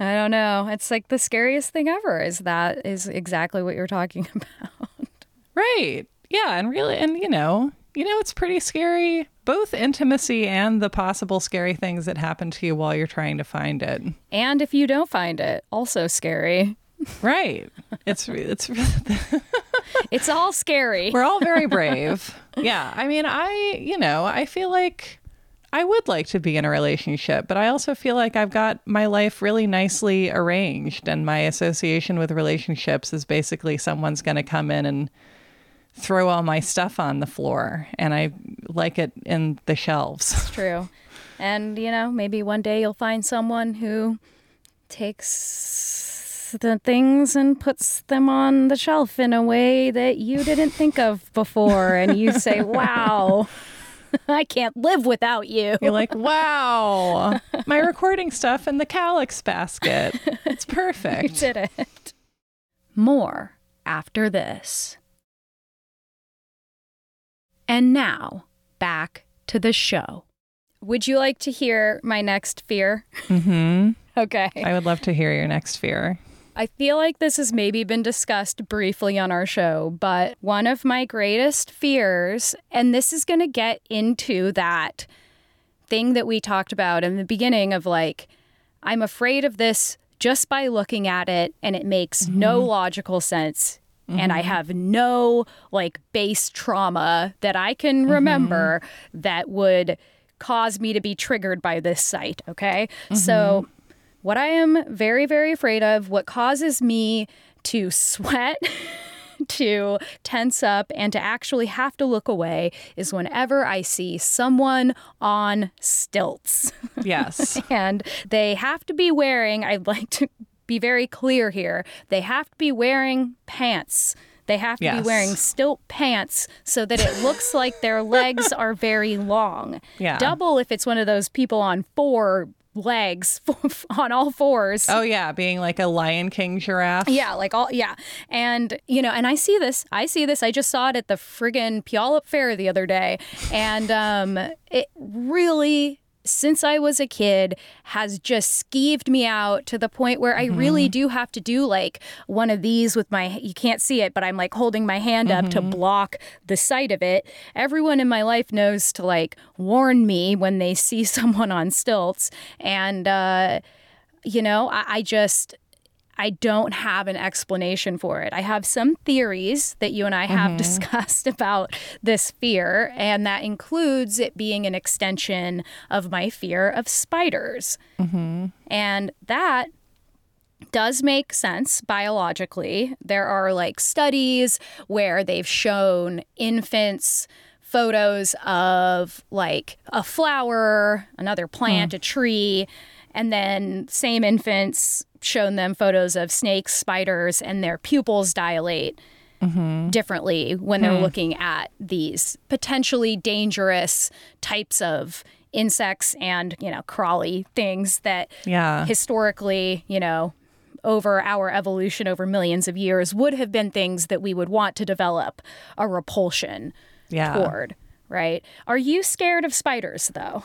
I don't know. It's like the scariest thing ever. Is that is exactly what you're talking about? Right. Yeah. And really, and, you know, you know, it's pretty scary, both intimacy and the possible scary things that happen to you while you're trying to find it. And if you don't find it, also scary. Right. It's, it's, It's all scary. we're all very brave. Yeah. I mean, I, you know, I feel like I would like to be in a relationship, but I also feel like I've got my life really nicely arranged. And my association with relationships is basically someone's going to come in and throw all my stuff on the floor. And I like it in the shelves. It's true. And, you know, maybe one day you'll find someone who takes the things and puts them on the shelf in a way that you didn't think of before. And you say, wow, I can't live without you. You're like, wow, my recording stuff in the Kallax basket. It's You perfect. did it. More after this. And now, back to the show. Would you like to hear my next fear? hmm Okay. I would love to hear your next fear. I feel like this has maybe been discussed briefly on our show, but one of my greatest fears, and this is going to get into that thing that we talked about in the beginning of like, I'm afraid of this just by looking at it, and it makes no mm-hmm. logical sense. And I mm-hmm. have no like base trauma that I can mm-hmm. remember that would cause me to be triggered by this site. Okay. So, what I am very, very afraid of, what causes me to sweat, to tense up, and to actually have to look away is whenever I see someone on stilts. Yes. and they have to be wearing, I'd like to be very clear here, they have to be wearing pants. They have to be wearing stilt pants so that it looks like their legs are very long. Yeah. Double if it's one of those people on four legs, on all fours. Oh, yeah. Being like a Lion King giraffe. Yeah, like all yeah. And you know, and I see this. I see this. I just saw it at the friggin' Puyallup Fair the other day. And um it really since I was a kid has just skeeved me out to the point where I really do have to do like one of these with my you can't see it but I'm like holding my hand up to block the sight of it. Everyone in my life knows to like warn me when they see someone on stilts. And uh you know, I, I just I don't have an explanation for it. I have some theories that you and I have mm-hmm. discussed about this fear, and that includes it being an extension of my fear of spiders. Mm-hmm. And that does make sense biologically. There are like studies where they've shown infants photos of like a flower, another plant, hmm. a tree, and then same infants shown them photos of snakes, spiders, and their pupils dilate mm-hmm. differently when they're hmm. looking at these potentially dangerous types of insects and, you know, crawly things that Yeah. historically, you know, over our evolution over millions of years would have been things that we would want to develop a repulsion Yeah. toward, right? Are you scared of spiders though?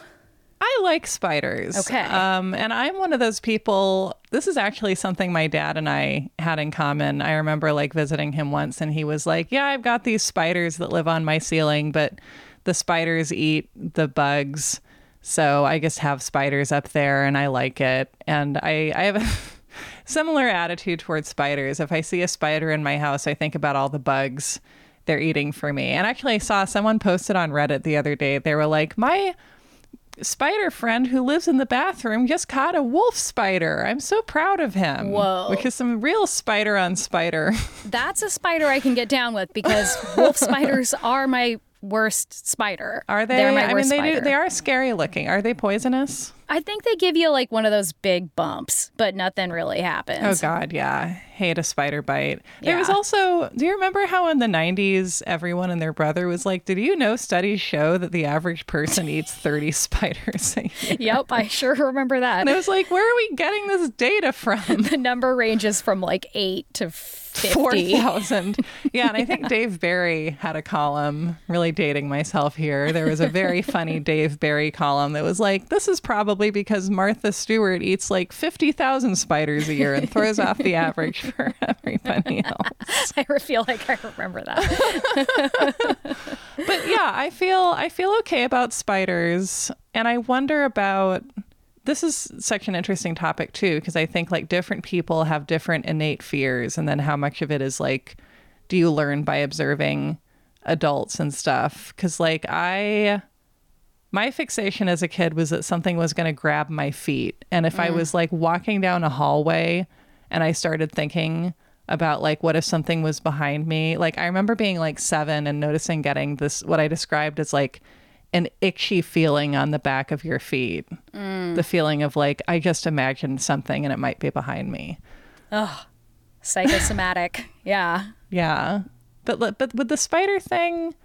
I like spiders. Okay. Um, and I'm one of those people. This is actually something my dad and I had in common. I remember like visiting him once, and he was like, "Yeah, I've got these spiders that live on my ceiling, but the spiders eat the bugs, so I just have spiders up there, and I like it." And I, I have a similar attitude towards spiders. If I see a spider in my house, I think about all the bugs they're eating for me. And actually, I saw someone posted on Reddit the other day. They were like, "My." Spider friend who lives in the bathroom just caught a wolf spider. I'm so proud of him. Whoa. Is some real spider on spider. That's a spider I can get down with because wolf spiders are my worst spider. Are they? They're my I mean, they spider. do. They are scary looking. Are they poisonous? I think they give you like one of those big bumps, but nothing really happens. Oh God, yeah. Hate a spider bite. There was also. Do you remember how in the '90s everyone and their brother was like, "Did you know studies show that the average person eats 30 spiders a year?" Yep, I sure remember that. And I was like, "Where are we getting this data from?" the number ranges from like eight to Four fifty. thousand. Yeah, and I think Dave Barry had a column. Really dating myself here. There was a very funny Dave Barry column that was like, "This is probably because Martha Stewart eats like fifty thousand spiders a year and throws off the average for everybody else." I feel like I remember that. But yeah, I feel I feel okay about spiders, and I wonder about. This is such an interesting topic too, because I think like different people have different innate fears, and then how much of it is like, do you learn by observing adults and stuff? Because like I, my fixation as a kid was that something was going to grab my feet, and if I mm. was like walking down a hallway, and I started thinking about like what if something was behind me? Like i remember being like seven and noticing getting this what i described as like an itchy feeling on the back of your feet the feeling of like i just imagined something and it might be behind me Oh. Psychosomatic. Yeah. yeah but but with the spider thing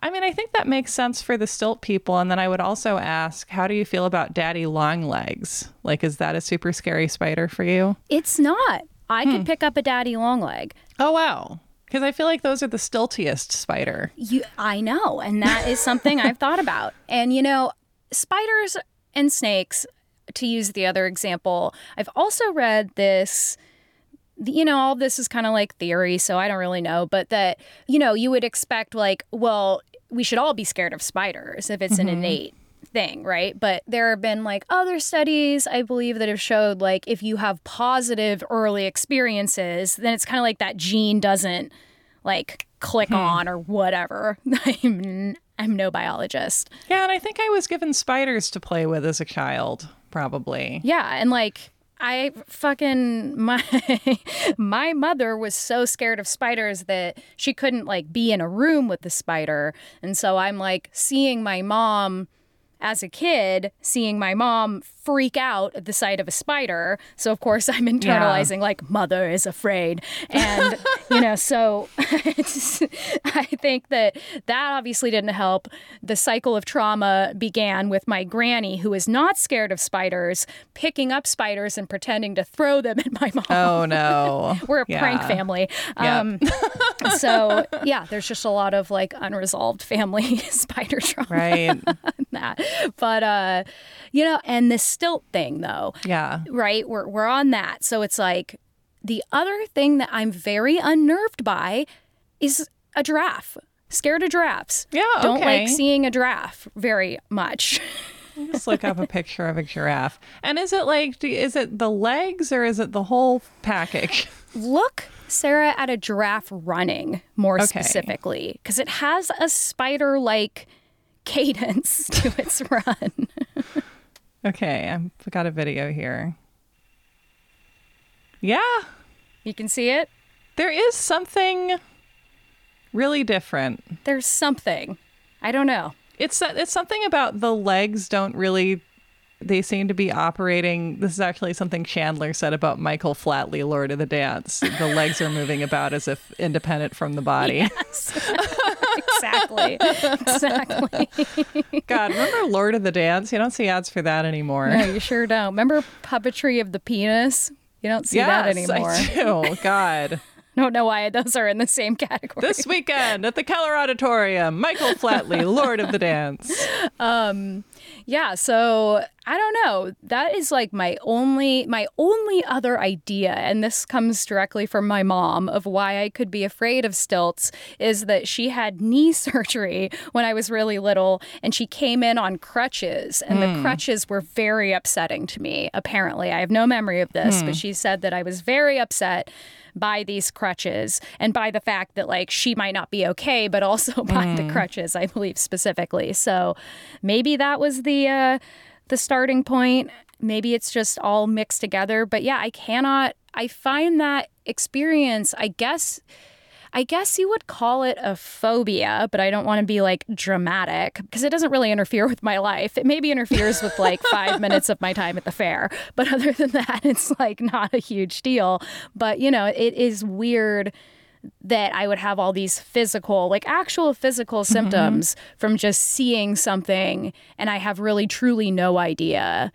i mean i think that makes sense for the stilt people and then i would also ask how do you feel about daddy long legs like is that a super scary spider for you It's not. I Hmm. could pick up a daddy long leg. oh wow because i feel like those are the stiltiest spider You, I know, and that is something I've thought about. And you know, spiders and snakes, to use the other example, I've also read this. You know, all this is kind of like theory, so I don't really know, but that you know, you would expect like, well, we should all be scared of spiders if it's an mm-hmm. innate thing, right? But there have been like other studies, I believe, that have showed like if you have positive early experiences, then it's kind of like that gene doesn't like click hmm. on or whatever. I'm, I'm no biologist. Yeah, and I think I was given spiders to play with as a child, probably. Yeah, and like I fucking my my mother was so scared of spiders that she couldn't like be in a room with the spider. And so I'm like seeing my mom as a kid, seeing my mom freak out at the sight of a spider. So of course I'm internalizing like mother is afraid. And you know, so it's, I think that that obviously didn't help. The cycle of trauma began with my granny who is not scared of spiders, picking up spiders and pretending to throw them at my mom. Oh no. We're a Yeah. prank family. Yeah. Um, so yeah, there's just a lot of like unresolved family spider trauma Right. that. But uh, you know, and this stilt thing though, Yeah. right? We're we're on that. So it's like the other thing that I'm very unnerved by is a giraffe. Scared of giraffes. Yeah, Don't like seeing a giraffe very much. Just look up a picture of a giraffe. And is it like, is it the legs or is it the whole package? Look, Sarah, at a giraffe running more Okay. specifically, because it has a spider like cadence to its run. Okay, I've got a video here. Yeah, You can see it. there is something really different. There's something. I don't know. It's uh, it's something about the legs don't really they seem to be operating this is actually something Chandler said about Michael Flatley Lord of the Dance. The legs are moving about as if independent from the body. exactly. exactly. God, remember Lord of the Dance? You don't see ads for that anymore. No, you sure don't. Remember puppetry of the penis? You don't see that anymore. I do. God. don't know why those are in the same category. This weekend at the Keller Auditorium, Michael Flatley, Lord of the Dance. Um, yeah, so I don't know. That is like my only my only other idea and this comes directly from my mom of why I could be afraid of stilts is that she had knee surgery when I was really little and she came in on crutches and the hmm. crutches were very upsetting to me apparently. I have no memory of this, but hmm. she said that I was very upset by these crutches and by the fact that like she might not be okay but also by the hmm. crutches i believe specifically so maybe that was the uh the starting point maybe it's just all mixed together but yeah i cannot i find that experience i guess I guess you would call it a phobia, but I don't want to be like dramatic because it doesn't really interfere with my life. It maybe interferes with like five minutes of my time at the fair. But other than that, it's like not a huge deal. But you know, it is weird that I would have all these physical, like actual physical symptoms from just seeing something and I have really truly no idea.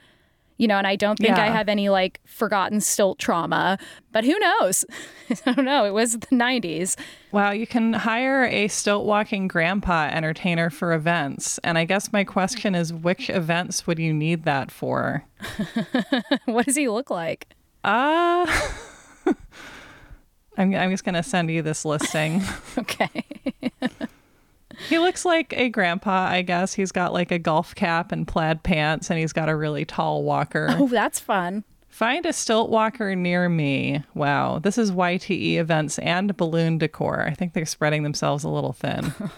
You know, and I don't think I have any like forgotten stilt trauma, but who knows? I don't know. It was the 90s. Wow, you can hire a stilt walking grandpa entertainer for events. And I guess my question is which events would you need that for? what does he look like? Uh I'm, I'm just going to send you this listing. Okay. he looks like a grandpa, I guess. He's got like a golf cap and plaid pants, and he's got a really tall walker. Oh, that's fun. Find a stilt walker near me. Wow. This is YTE events and balloon decor. I think they're spreading themselves a little thin.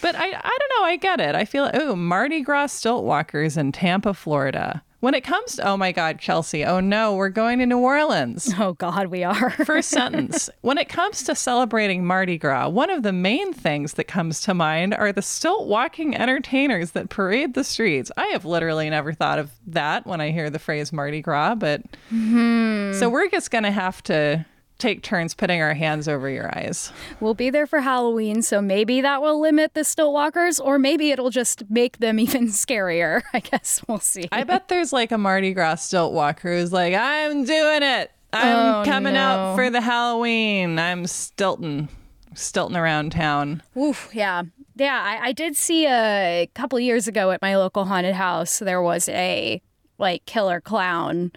but I, I don't know. I get it. I feel, oh, Mardi Gras stilt walkers in Tampa, Florida. When it comes to, oh my God, Chelsey, oh no, we're going to New Orleans. Oh, God, we are. First sentence. When it comes to celebrating Mardi Gras, one of the main things that comes to mind are the stilt walking entertainers that parade the streets. I have literally never thought of that when I hear the phrase Mardi Gras, but mm-hmm. so we're just going to have to take turns putting our hands over your eyes. We'll be there for Halloween, so maybe that will limit the stilt walkers, or maybe it'll just make them even scarier. I guess we'll see. I bet there's like a Mardi Gras stilt walker who's like, I'm doing it. I'm Oh, coming no. out for the Halloween. I'm stilting, stilting around town. Oof, yeah. Yeah, I, I did see a couple years ago at my local haunted house, there was a like killer clown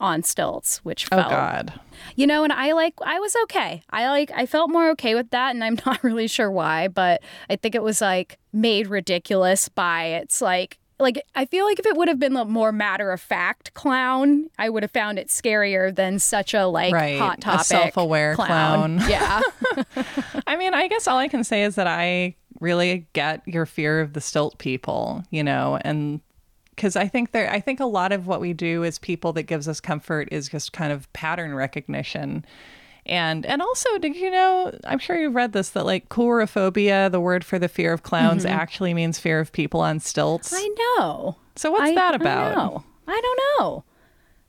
on stilts, which Oh God. You know, and I like I was okay. I like I felt more okay with that and I'm not really sure why, but I think it was like made ridiculous by its like like I feel like if it would have been a more matter of fact clown, I would have found it scarier than such a like Right, hot topic self-aware clown. Yeah. I mean, I guess all I can say is that I really get your fear of the stilt people, you know, and because I think there, I think a lot of what we do as people that gives us comfort is just kind of pattern recognition. And and also, did you know? I'm sure you've read this that like coulrophobia, the word for the fear of clowns, mm-hmm. actually means fear of people on stilts. I know. so what's I- that I about? know. I don't know.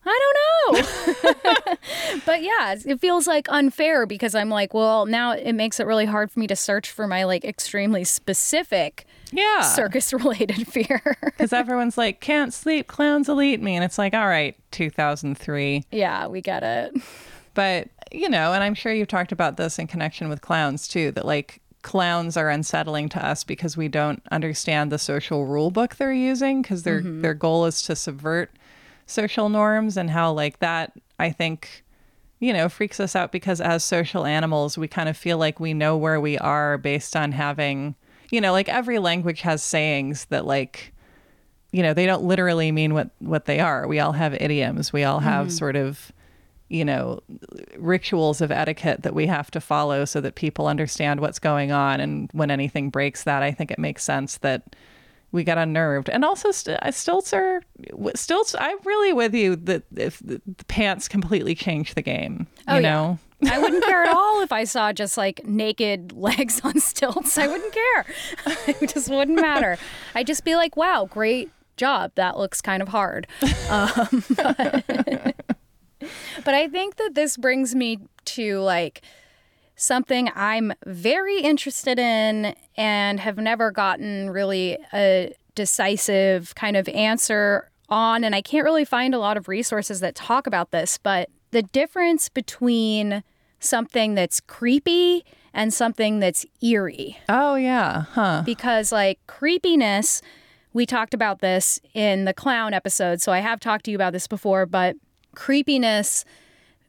I don't know. but yeah, it feels like unfair because I'm like, well, now it makes it really hard for me to search for my like extremely specific Yeah, circus related fear. because everyone's like, can't sleep, clowns will eat me, and it's like, all right, 2003. yeah, we get it. But, you know, and I'm sure you've talked about this in connection with clowns too, that like clowns are unsettling to us because we don't understand the social rule book they're using because their mm-hmm. their goal is to subvert social norms and how like that I think you know freaks us out because as social animals we kind of feel like we know where we are based on having you know like every language has sayings that like you know, they don't literally mean what what they are. We all have idioms. We all have mm-hmm. sort of you know, rituals of etiquette that we have to follow so that people understand what's going on. And when anything breaks that, I think it makes sense that we got unnerved. And also, st- uh, stilts are stilts. I'm really with you that if the, pants completely change the game, oh, you Oh, yeah. know. I wouldn't care at all if I saw just like naked legs on stilts. I wouldn't care. it just wouldn't matter. I'd just be like, wow, great job. That looks kind of hard. Um, but, but I think that this brings me to like something I'm very interested in and have never gotten really a decisive kind of answer on. And I can't really find a lot of resources that talk about this, but the difference between something that's creepy and something that's eerie. Oh yeah, huh? Because, like, creepiness, we talked about this in the clown episode. So I have talked to you about this before, but creepiness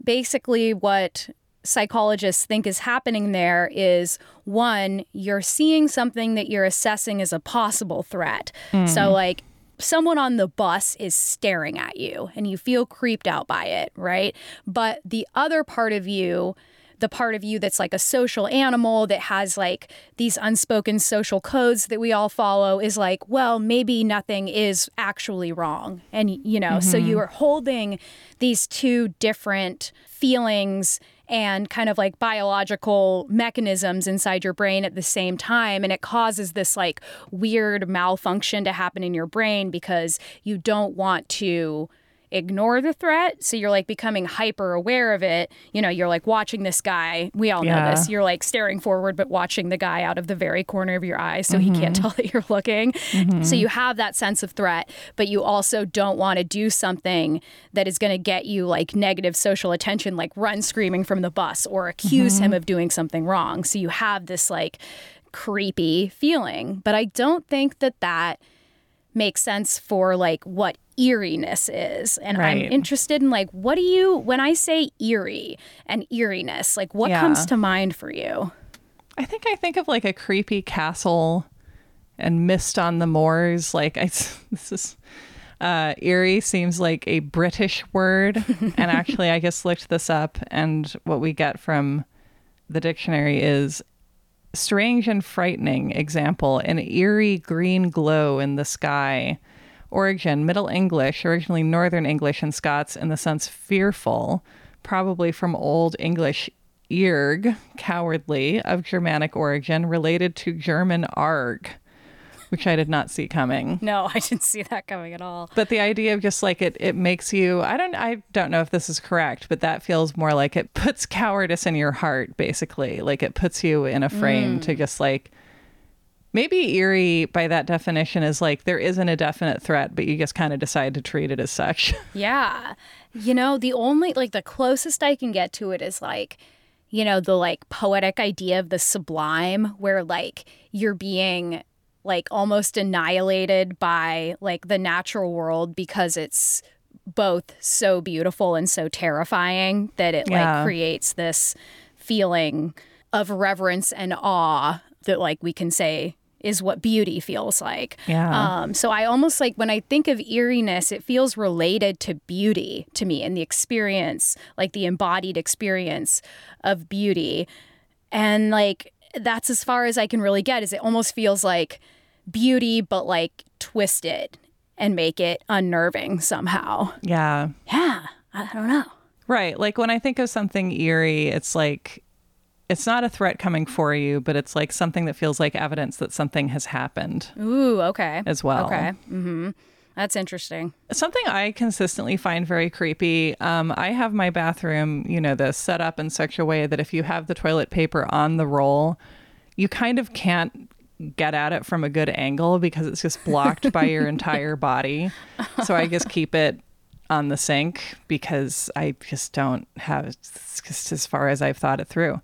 basically what psychologists think is happening there is one, you're seeing something that you're assessing as a possible threat. So, hmm. like, someone on the bus is staring at you and you feel creeped out by it, right? But the other part of you, the part of you that's like a social animal that has like these unspoken social codes that we all follow is like, well, maybe nothing is actually wrong. And, you know, so mm-hmm. you are holding these two different feelings and kind of like biological mechanisms inside your brain at the same time. And it causes this like weird malfunction to happen in your brain because you don't want to ignore the threat. So you're like becoming hyper aware of it. You know, you're like watching this guy. We all know this. You're like staring forward, but watching the guy out of the very corner of your eye so he can't mm-hmm. tell that you're looking. Mm-hmm. So you have that sense of threat, but you also don't want to do something that is going to get you like negative social attention, like run screaming from the bus or accuse him mm-hmm. of doing something wrong. So you have this like creepy feeling. But I don't think that that makes sense for like what eeriness is. And I'm interested in like what do you when I say eerie and eeriness, like what Yeah. comes to mind for you? I think I think of like a creepy castle and mist on the moors. Like I, this is uh, eerie seems like a British word, and actually I just looked this up, and what we get from the dictionary is strange and frightening. Example: an eerie green glow in the sky. Origin: Middle English, originally Northern English and Scots, in the sense fearful, probably from Old English "irg," cowardly, of Germanic origin, related to German "arg," which I did not see coming. No, I didn't see that coming at all. But the idea of just like it, it makes you. I don't. I don't know if this is correct, but that feels more like it puts cowardice in your heart, basically. Like it puts you in a frame to mm. just like. Maybe eerie by that definition is like there isn't a definite threat, but you just kind of decide to treat it as such. Yeah. You know, the only like the closest I can get to it is like, you know, the like poetic idea of the sublime where like you're being like almost annihilated by like the natural world because it's both so beautiful and so terrifying that it Yeah. like creates this feeling of reverence and awe that like we can say is what beauty feels like. Yeah. Um, so I almost like when I think of eeriness, it feels related to beauty to me and the experience, like the embodied experience of beauty. And like that's as far as I can really get is it almost feels like beauty but like twist it and make it unnerving somehow. yeah. Yeah, I don't know. Right. Like when I think of something eerie, it's like it's not a threat coming for you, but it's like something that feels like evidence that something has happened Ooh, okay. as well. Okay. Mm-hmm. That's interesting. Something I consistently find very creepy. Um, I have my bathroom, you know, this set up in such a way that if you have the toilet paper on the roll, you kind of can't get at it from a good angle because it's just blocked by your entire body. So I just keep it on the sink because I just don't have it's just as far as I've thought it through.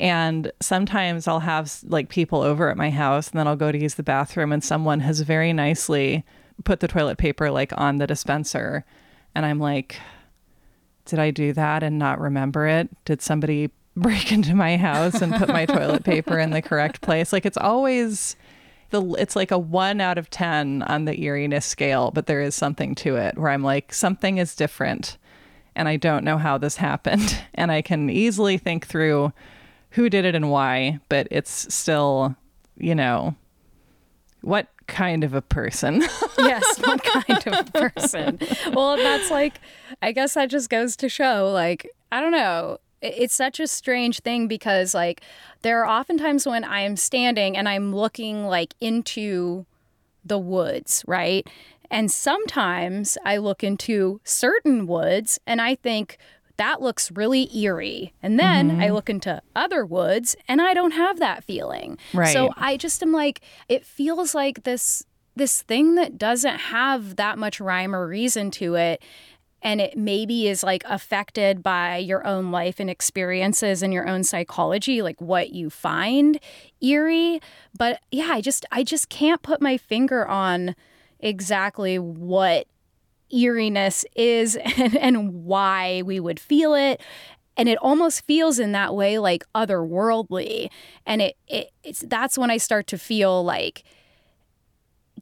And sometimes I'll have like people over at my house and then I'll go to use the bathroom and someone has very nicely put the toilet paper like on the dispenser and I'm like did I do that and not remember it? Did somebody break into my house and put my toilet paper in the correct place? Like it's always the it's like a 1 out of 10 on the eeriness scale, but there is something to it where I'm like something is different and I don't know how this happened and I can easily think through who did it and why, but it's still, you know, what kind of a person? yes, what kind of person? Well, that's like, I guess that just goes to show, like, I don't know. It's such a strange thing because, like, there are oftentimes when I'm standing and I'm looking, like, into the woods, right? And sometimes I look into certain woods and I think, that looks really eerie. And then mm-hmm. I look into other woods and I don't have that feeling. Right. So I just am like, it feels like this this thing that doesn't have that much rhyme or reason to it and it maybe is like affected by your own life and experiences and your own psychology like what you find eerie. But yeah i just i just can't put my finger on exactly what eeriness is and, and why we would feel it. And it almost feels in that way like otherworldly. And it, it it's that's when i start to feel like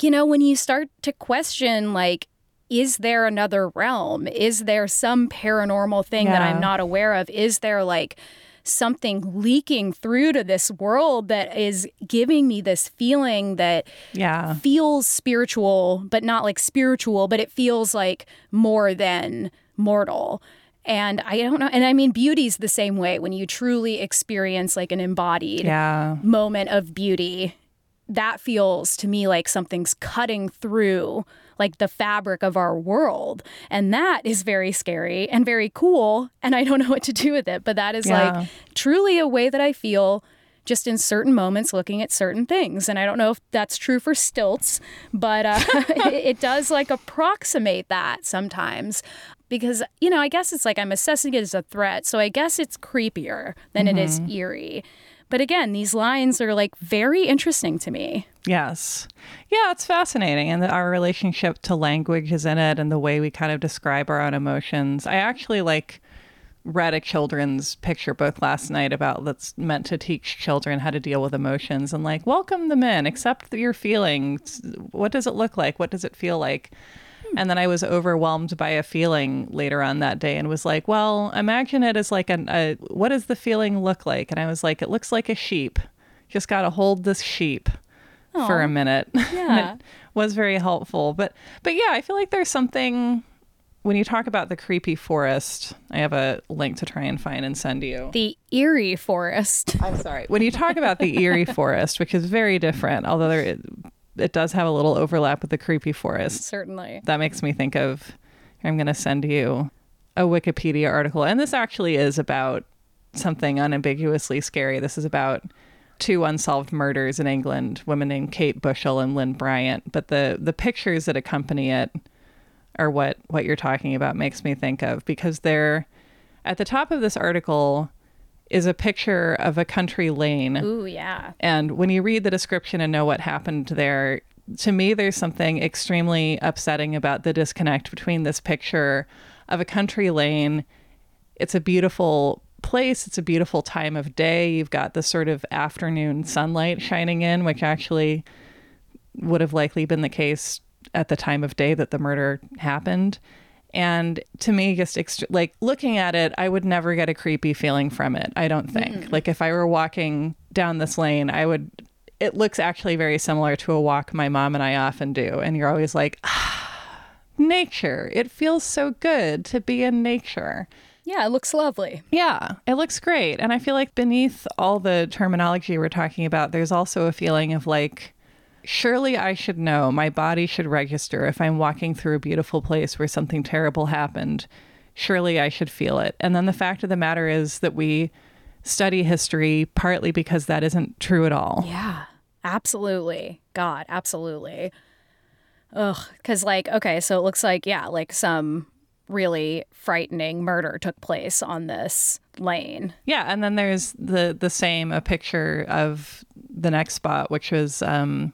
you know, when you start to question, like, is there another realm? Is there some paranormal thing yeah. that I'm not aware of? Is there like something leaking through to this world that is giving me this feeling that yeah. feels spiritual, but not like spiritual, but it feels like more than mortal. And I don't know. And I mean, beauty's the same way when you truly experience like an embodied yeah. moment of beauty that feels to me like something's cutting through like the fabric of our world. And that is very scary and very cool. And I don't know what to do with it. But that is yeah. like truly a way that I feel just in certain moments looking at certain things. And I don't know if that's true for stilts, but uh, it, it does like approximate that sometimes because you know i guess it's like i'm assessing it as a threat so i guess it's creepier than mm-hmm. it is mm-hmm. eerie but again, these lines are like very interesting to me. Yes. Yeah, it's fascinating. And our relationship to language is in it and the way we kind of describe our own emotions. I actually like read a children's picture book last night about that's meant to teach children how to deal with emotions and like welcome them in, accept your feelings. What does it look like? What does it feel like? Hmm. And then I was overwhelmed by a feeling later on that day and was like, well, imagine it as like an, a, what does the feeling look like? And I was like, it looks like a sheep. Just got to hold this sheep Aww. for a minute. Yeah. it was very helpful. But, but yeah, I feel like there's something when you talk about the creepy forest, I have a link to try and find and send you. The eerie forest. I'm sorry. When you talk about the eerie forest, which is very different, although there it does have a little overlap with the creepy forest. Certainly. That makes me think of I'm going to send you a Wikipedia article. And this actually is about something unambiguously scary. This is about two unsolved murders in England, women named Kate Bushell and Lyn Bryant. But the the pictures that accompany it are what what you're talking about makes me think of because they're at the top of this article is a picture of a country lane. Ooh, yeah. And when you read the description and know what happened there, to me, there's something extremely upsetting about the disconnect between this picture of a country lane. It's a beautiful place, it's a beautiful time of day. You've got the sort of afternoon sunlight shining in, which actually would have likely been the case at the time of day that the murder happened. And to me, just ext- like looking at it, I would never get a creepy feeling from it. I don't think. Mm-hmm. Like if I were walking down this lane, I would. It looks actually very similar to a walk my mom and I often do. And you're always like, ah, nature. It feels so good to be in nature. Yeah, it looks lovely. Yeah, it looks great. And I feel like beneath all the terminology we're talking about, there's also a feeling of like, Surely I should know. My body should register if I'm walking through a beautiful place where something terrible happened. Surely I should feel it. And then the fact of the matter is that we study history partly because that isn't true at all. Yeah, absolutely. God, absolutely. Ugh, because, like, okay, so it looks like, yeah, like some really frightening murder took place on this lane. Yeah, and then there's the the same a picture of the next spot, which was um,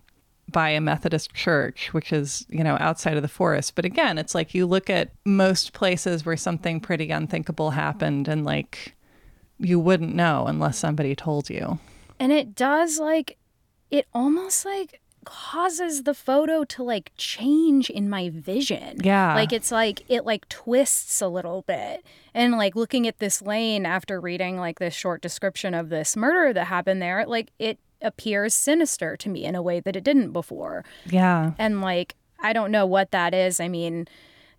by a Methodist church, which is, you know, outside of the forest. But again, it's like you look at most places where something pretty unthinkable happened and like you wouldn't know unless somebody told you. And it does like, it almost like causes the photo to like change in my vision. Yeah. Like it's like it like twists a little bit. And like looking at this lane after reading like this short description of this murder that happened there, like it appears sinister to me in a way that it didn't before. Yeah. And like I don't know what that is. I mean,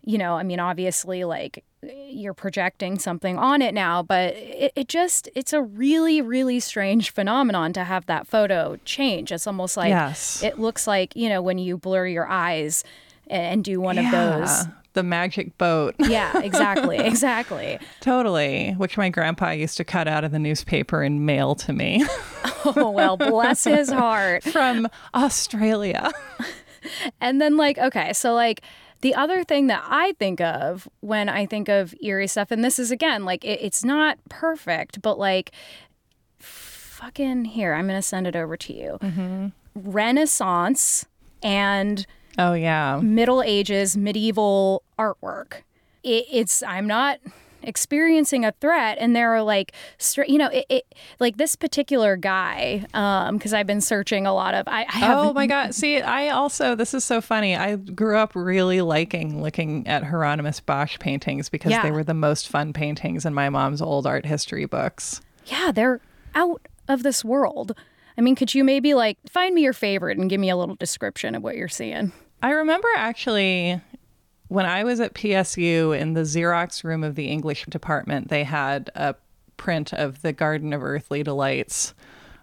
you know, I mean obviously like you're projecting something on it now, but it, it just it's a really, really strange phenomenon to have that photo change. It's almost like Yes. it looks like, you know, when you blur your eyes and do one of those. The magic boat. Yeah, exactly. Exactly. totally. Which my grandpa used to cut out of the newspaper and mail to me Oh, well, bless his heart. from Australia. And then, like, okay, so like the other thing that I think of when I think of eerie stuff, and this is again, like, it, it's not perfect, but like, fucking here, I'm going to send it over to you. Mm-hmm. Renaissance and Oh, yeah. Middle Ages medieval artwork. It, it's, I'm not experiencing a threat and there are like you know it, it like this particular guy um because i've been searching a lot of i, I have Oh my God. See, I also, this is so funny. I grew up really liking looking at Hieronymus Bosch paintings because Yeah. they were the most fun paintings in my mom's old art history books. yeah, they're out of this world. I mean, could you maybe like find me your favorite and give me a little description of what you're seeing? I remember actually when I was at PSU in the Xerox room of the English department, they had a print of the Garden of Earthly Delights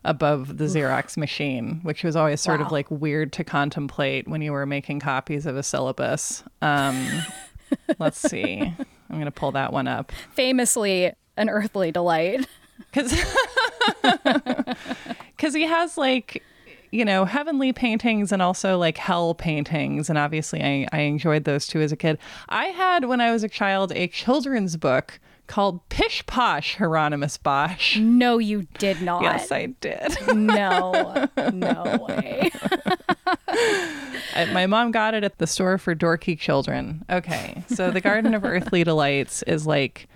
above the Xerox machine, which was always sort of like weird to contemplate when you were making copies of a syllabus. Um, let's see. I'm going to pull that one up. Famously, an earthly delight. because he has like you know heavenly paintings and also like hell paintings and obviously I, I enjoyed those too as a kid i had when i was a child a children's book called pish posh hieronymus bosch No, you did not. yes i did No, no way. I- my mom got it at the store for dorky children okay so the garden of earthly delights is like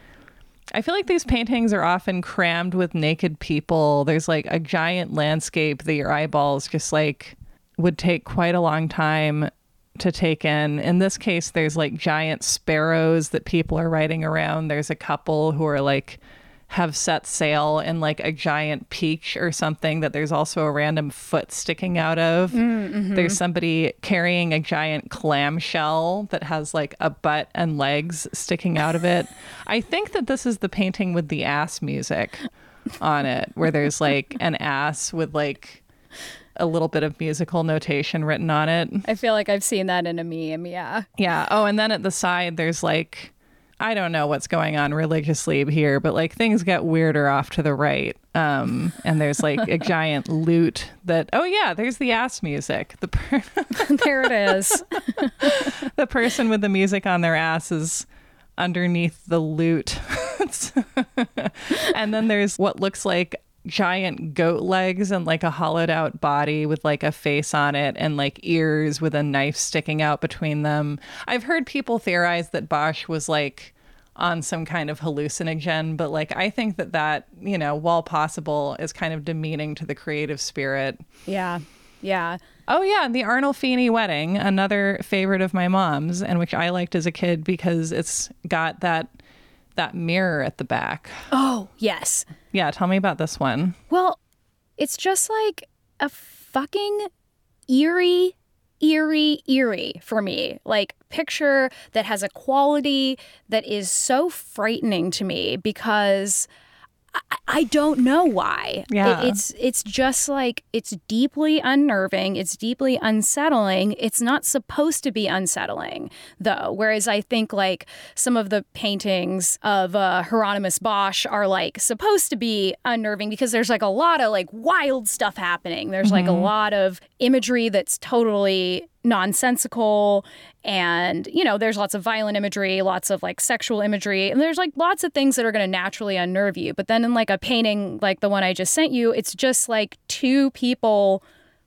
I feel like these paintings are often crammed with naked people. There's like a giant landscape that your eyeballs just like would take quite a long time to take in. In this case, there's like giant sparrows that people are riding around. There's a couple who are like have set sail in like a giant peach or something that there's also a random foot sticking out of. Mm, mm-hmm. There's somebody carrying a giant clamshell that has like a butt and legs sticking out of it. I think that this is the painting with the ass music on it, where there's like an ass with like a little bit of musical notation written on it. I feel like I've seen that in a meme. Yeah. Yeah. Oh, and then at the side, there's like, I don't know what's going on religiously here, but like things get weirder off to the right. Um, and there's like a giant lute that, oh, yeah, there's the ass music. The, per- there it is. the person with the music on their ass is underneath the lute. and then there's what looks like giant goat legs and like a hollowed out body with like a face on it and like ears with a knife sticking out between them. I've heard people theorize that Bosch was like on some kind of hallucinogen, but like I think that that, you know, while possible, is kind of demeaning to the creative spirit. Yeah. Yeah. Oh yeah, the Arnolfini wedding, another favorite of my mom's, and which I liked as a kid because it's got that that mirror at the back. Oh, yes. Yeah, tell me about this one. Well, it's just like a fucking eerie, eerie, eerie for me. Like, picture that has a quality that is so frightening to me because. I- I don't know why. It- Yeah. it's it's just like it's deeply unnerving. It's deeply unsettling. It's not supposed to be unsettling though. Whereas I think like some of the paintings of uh, Hieronymus Bosch are like supposed to be unnerving because there's like a lot of like wild stuff happening. There's like a lot of imagery that's totally nonsensical and you know there's lots of violent imagery lots of like sexual imagery and there's like lots of things that are going to naturally unnerve you but then in like a painting like the one i just sent you it's just like two people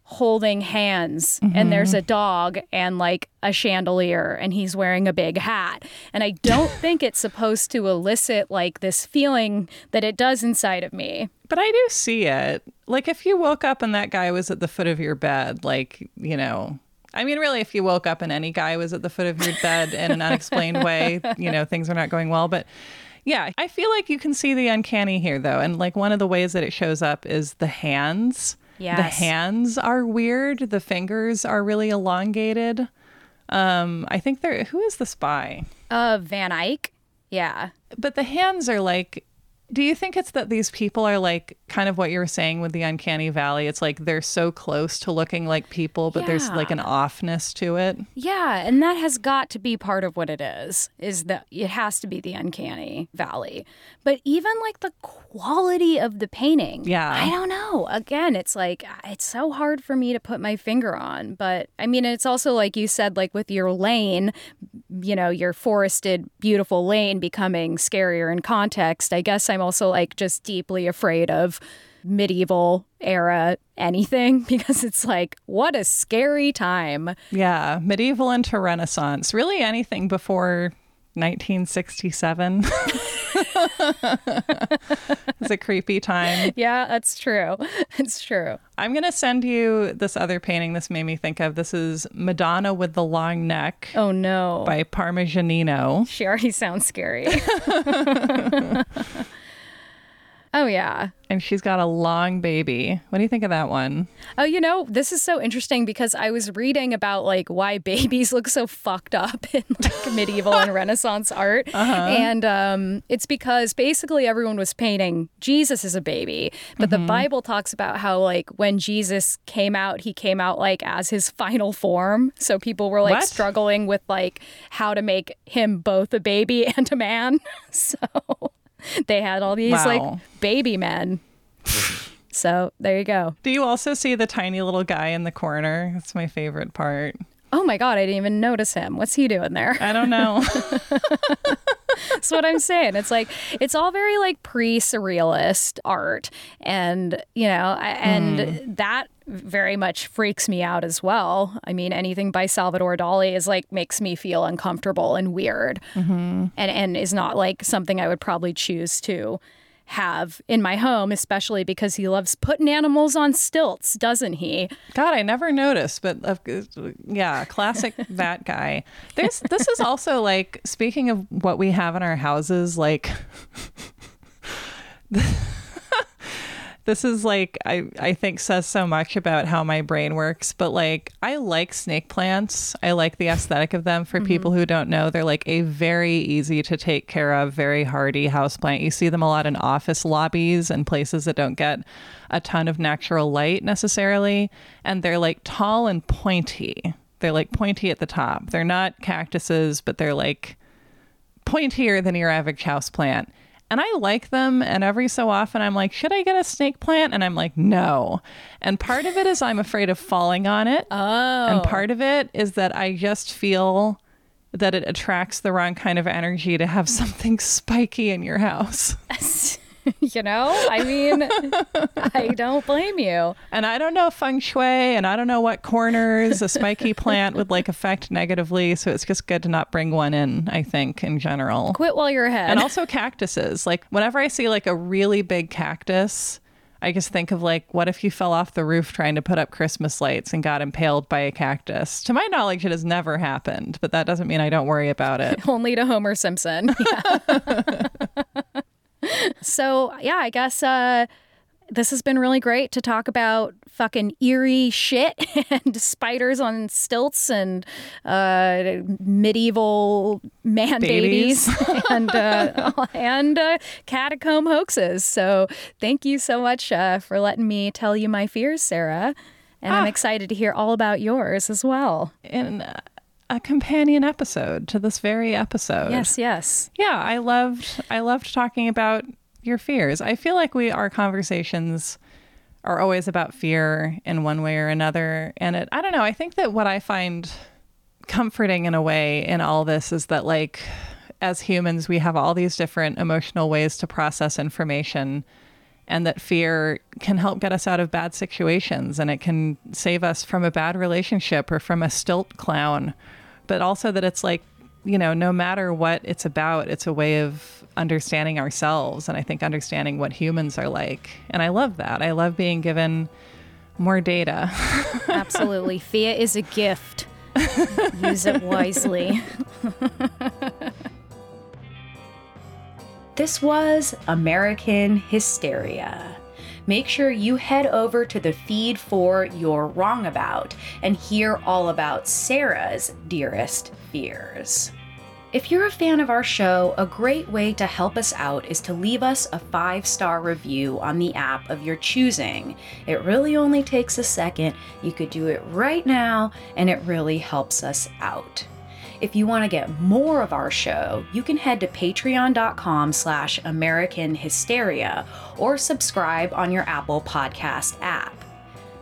holding hands and there's mm-hmm. a dog and like a chandelier and he's wearing a big hat. And I don't think it's supposed to elicit like this feeling that it does inside of me. But I do see it. Like if you woke up and that guy was at the foot of your bed, like, you know, I mean, really, if you woke up and any guy was at the foot of your bed in an unexplained way, you know, things are not going well. But yeah, I feel like you can see the uncanny here, though. And like one of the ways that it shows up is the hands. The hands are weird. The fingers are really elongated. Um, I think they're who is the spy? Uh, Van Eyck. Yeah. But the hands are like do you think it's that these people are like kind of what you were saying with the uncanny valley? It's like they're so close to looking like people, but there's like an offness to it. Yeah, and that has got to be part of what it is. Is that it has to be the uncanny valley. But even like the quality of the painting. Yeah. I don't know. Again, it's like it's so hard for me to put my finger on, but I mean it's also like you said like with your lane, you know, your forested beautiful lane becoming scarier in context. I guess I'm also like just deeply afraid of medieval era anything because it's like what a scary time. Yeah, medieval into Renaissance. Really anything before 1967 is a creepy time. Yeah, that's true. It's true. I'm going to send you this other painting this made me think of. This is Madonna with the Long Neck Oh no. by Parmigianino. She already sounds scary. Oh yeah. And she's got a long baby. What do you think of that one? Oh, you know, this is so interesting because I was reading about like why babies look so fucked up in like medieval and Renaissance art, and um, it's because basically everyone was painting Jesus as a baby, but the Bible talks about how like when Jesus came out, he came out like as his final form, so people were like What? struggling with like how to make him both a baby and a man, so they had all these Wow. like baby men. So there you go. Do you also see the tiny little guy in the corner? That's my favorite part. Oh my god, I didn't even notice him. What's he doing there? I don't know. That's what I'm saying. It's like it's all very like pre-surrealist art, and you know, and hmm. that very much freaks me out as well. I mean, anything by Salvador Dali is like makes me feel uncomfortable and weird, mm-hmm. and and is not like something I would probably choose to have in my home, especially because he loves putting animals on stilts, doesn't he? God, I never noticed, but uh, yeah, classic that guy. There's this is also like speaking of what we have in our houses, like this is like I I think says so much about how my brain works, but like I like snake plants. I like the aesthetic of them. For mm-hmm. people who don't know, they're like a very easy to take care of, very hardy houseplant. You see them a lot in office lobbies and places that don't get a ton of natural light necessarily, and they're like tall and pointy. They're like pointy at the top. They're not cactuses, but they're like pointier than your average house plant. And I like them. And every so often I'm like, should I get a snake plant? And I'm like, no. And part of it is I'm afraid of falling on it. Oh, And part of it is that I just feel that it attracts the wrong kind of energy to have something spiky in your house. you know, I mean, I don't blame you. And I don't know feng shui and I don't know what corners a spiky plant would like affect negatively. So it's just good to not bring one in, I think, in general. Quit while you're ahead. and also cactuses. Like whenever I see like a really big cactus, I just think of like, what if you fell off the roof trying to put up Christmas lights and got impaled by a cactus? To my knowledge, it has never happened, but that doesn't mean I don't worry about it. only to Homer Simpson. Yeah. So, yeah, I guess uh, this has been really great to talk about fucking eerie shit and spiders on stilts and uh, medieval man babies, Babies. and uh, and uh, catacomb hoaxes. So, thank you so much uh, for letting me tell you my fears, Sarah. And I'm Ah. excited to hear all about yours as well. In uh, a companion episode to this very episode. Yes, yes. Yeah, I loved I loved talking about your fears. I feel like we our conversations are always about fear in one way or another. And it I don't know, I think that what I find comforting in a way in all this is that like as humans we have all these different emotional ways to process information and that fear can help get us out of bad situations and it can save us from a bad relationship or from a stilt clown. But also that it's like, you know, no matter what it's about, it's a way of understanding ourselves and I think understanding what humans are like. And I love that. I love being given more data. Absolutely. Fear is a gift. Use it wisely. this was American Hysteria. Make sure you head over to the feed for You're Wrong About and hear all about Sarah's dearest fears. If you're a fan of our show, a great way to help us out is to leave us a five star review on the app of your choosing. It really only takes a second. You could do it right now, and it really helps us out. If you want to get more of our show, you can head to patreon.com slash American Hysteria or subscribe on your Apple Podcast app.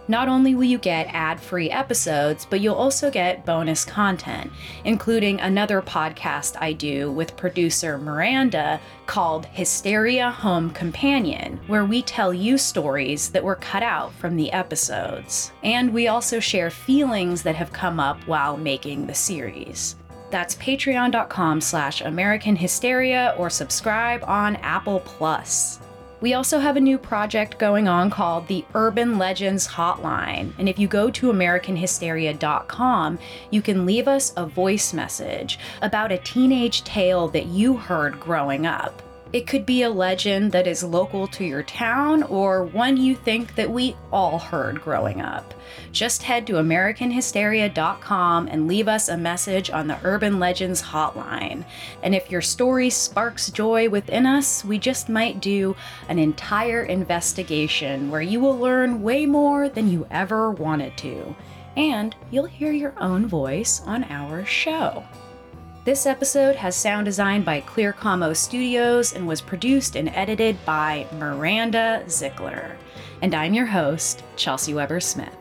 Not only will you get ad free episodes, but you'll also get bonus content, including another podcast I do with producer Miranda called Hysteria Home Companion, where we tell you stories that were cut out from the episodes. And we also share feelings that have come up while making the series. That's patreon.com slash American Hysteria or subscribe on Apple Plus. We also have a new project going on called the Urban Legends Hotline. And if you go to AmericanHysteria.com, you can leave us a voice message about a teenage tale that you heard growing up. It could be a legend that is local to your town or one you think that we all heard growing up. Just head to AmericanHysteria.com and leave us a message on the Urban Legends hotline. And if your story sparks joy within us, we just might do an entire investigation where you will learn way more than you ever wanted to. And you'll hear your own voice on our show. This episode has sound design by Clear Commo Studios and was produced and edited by Miranda Zickler. And I'm your host, Chelsey Weber Smith.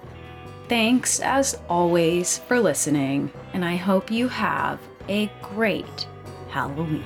Thanks, as always, for listening, and I hope you have a great Halloween.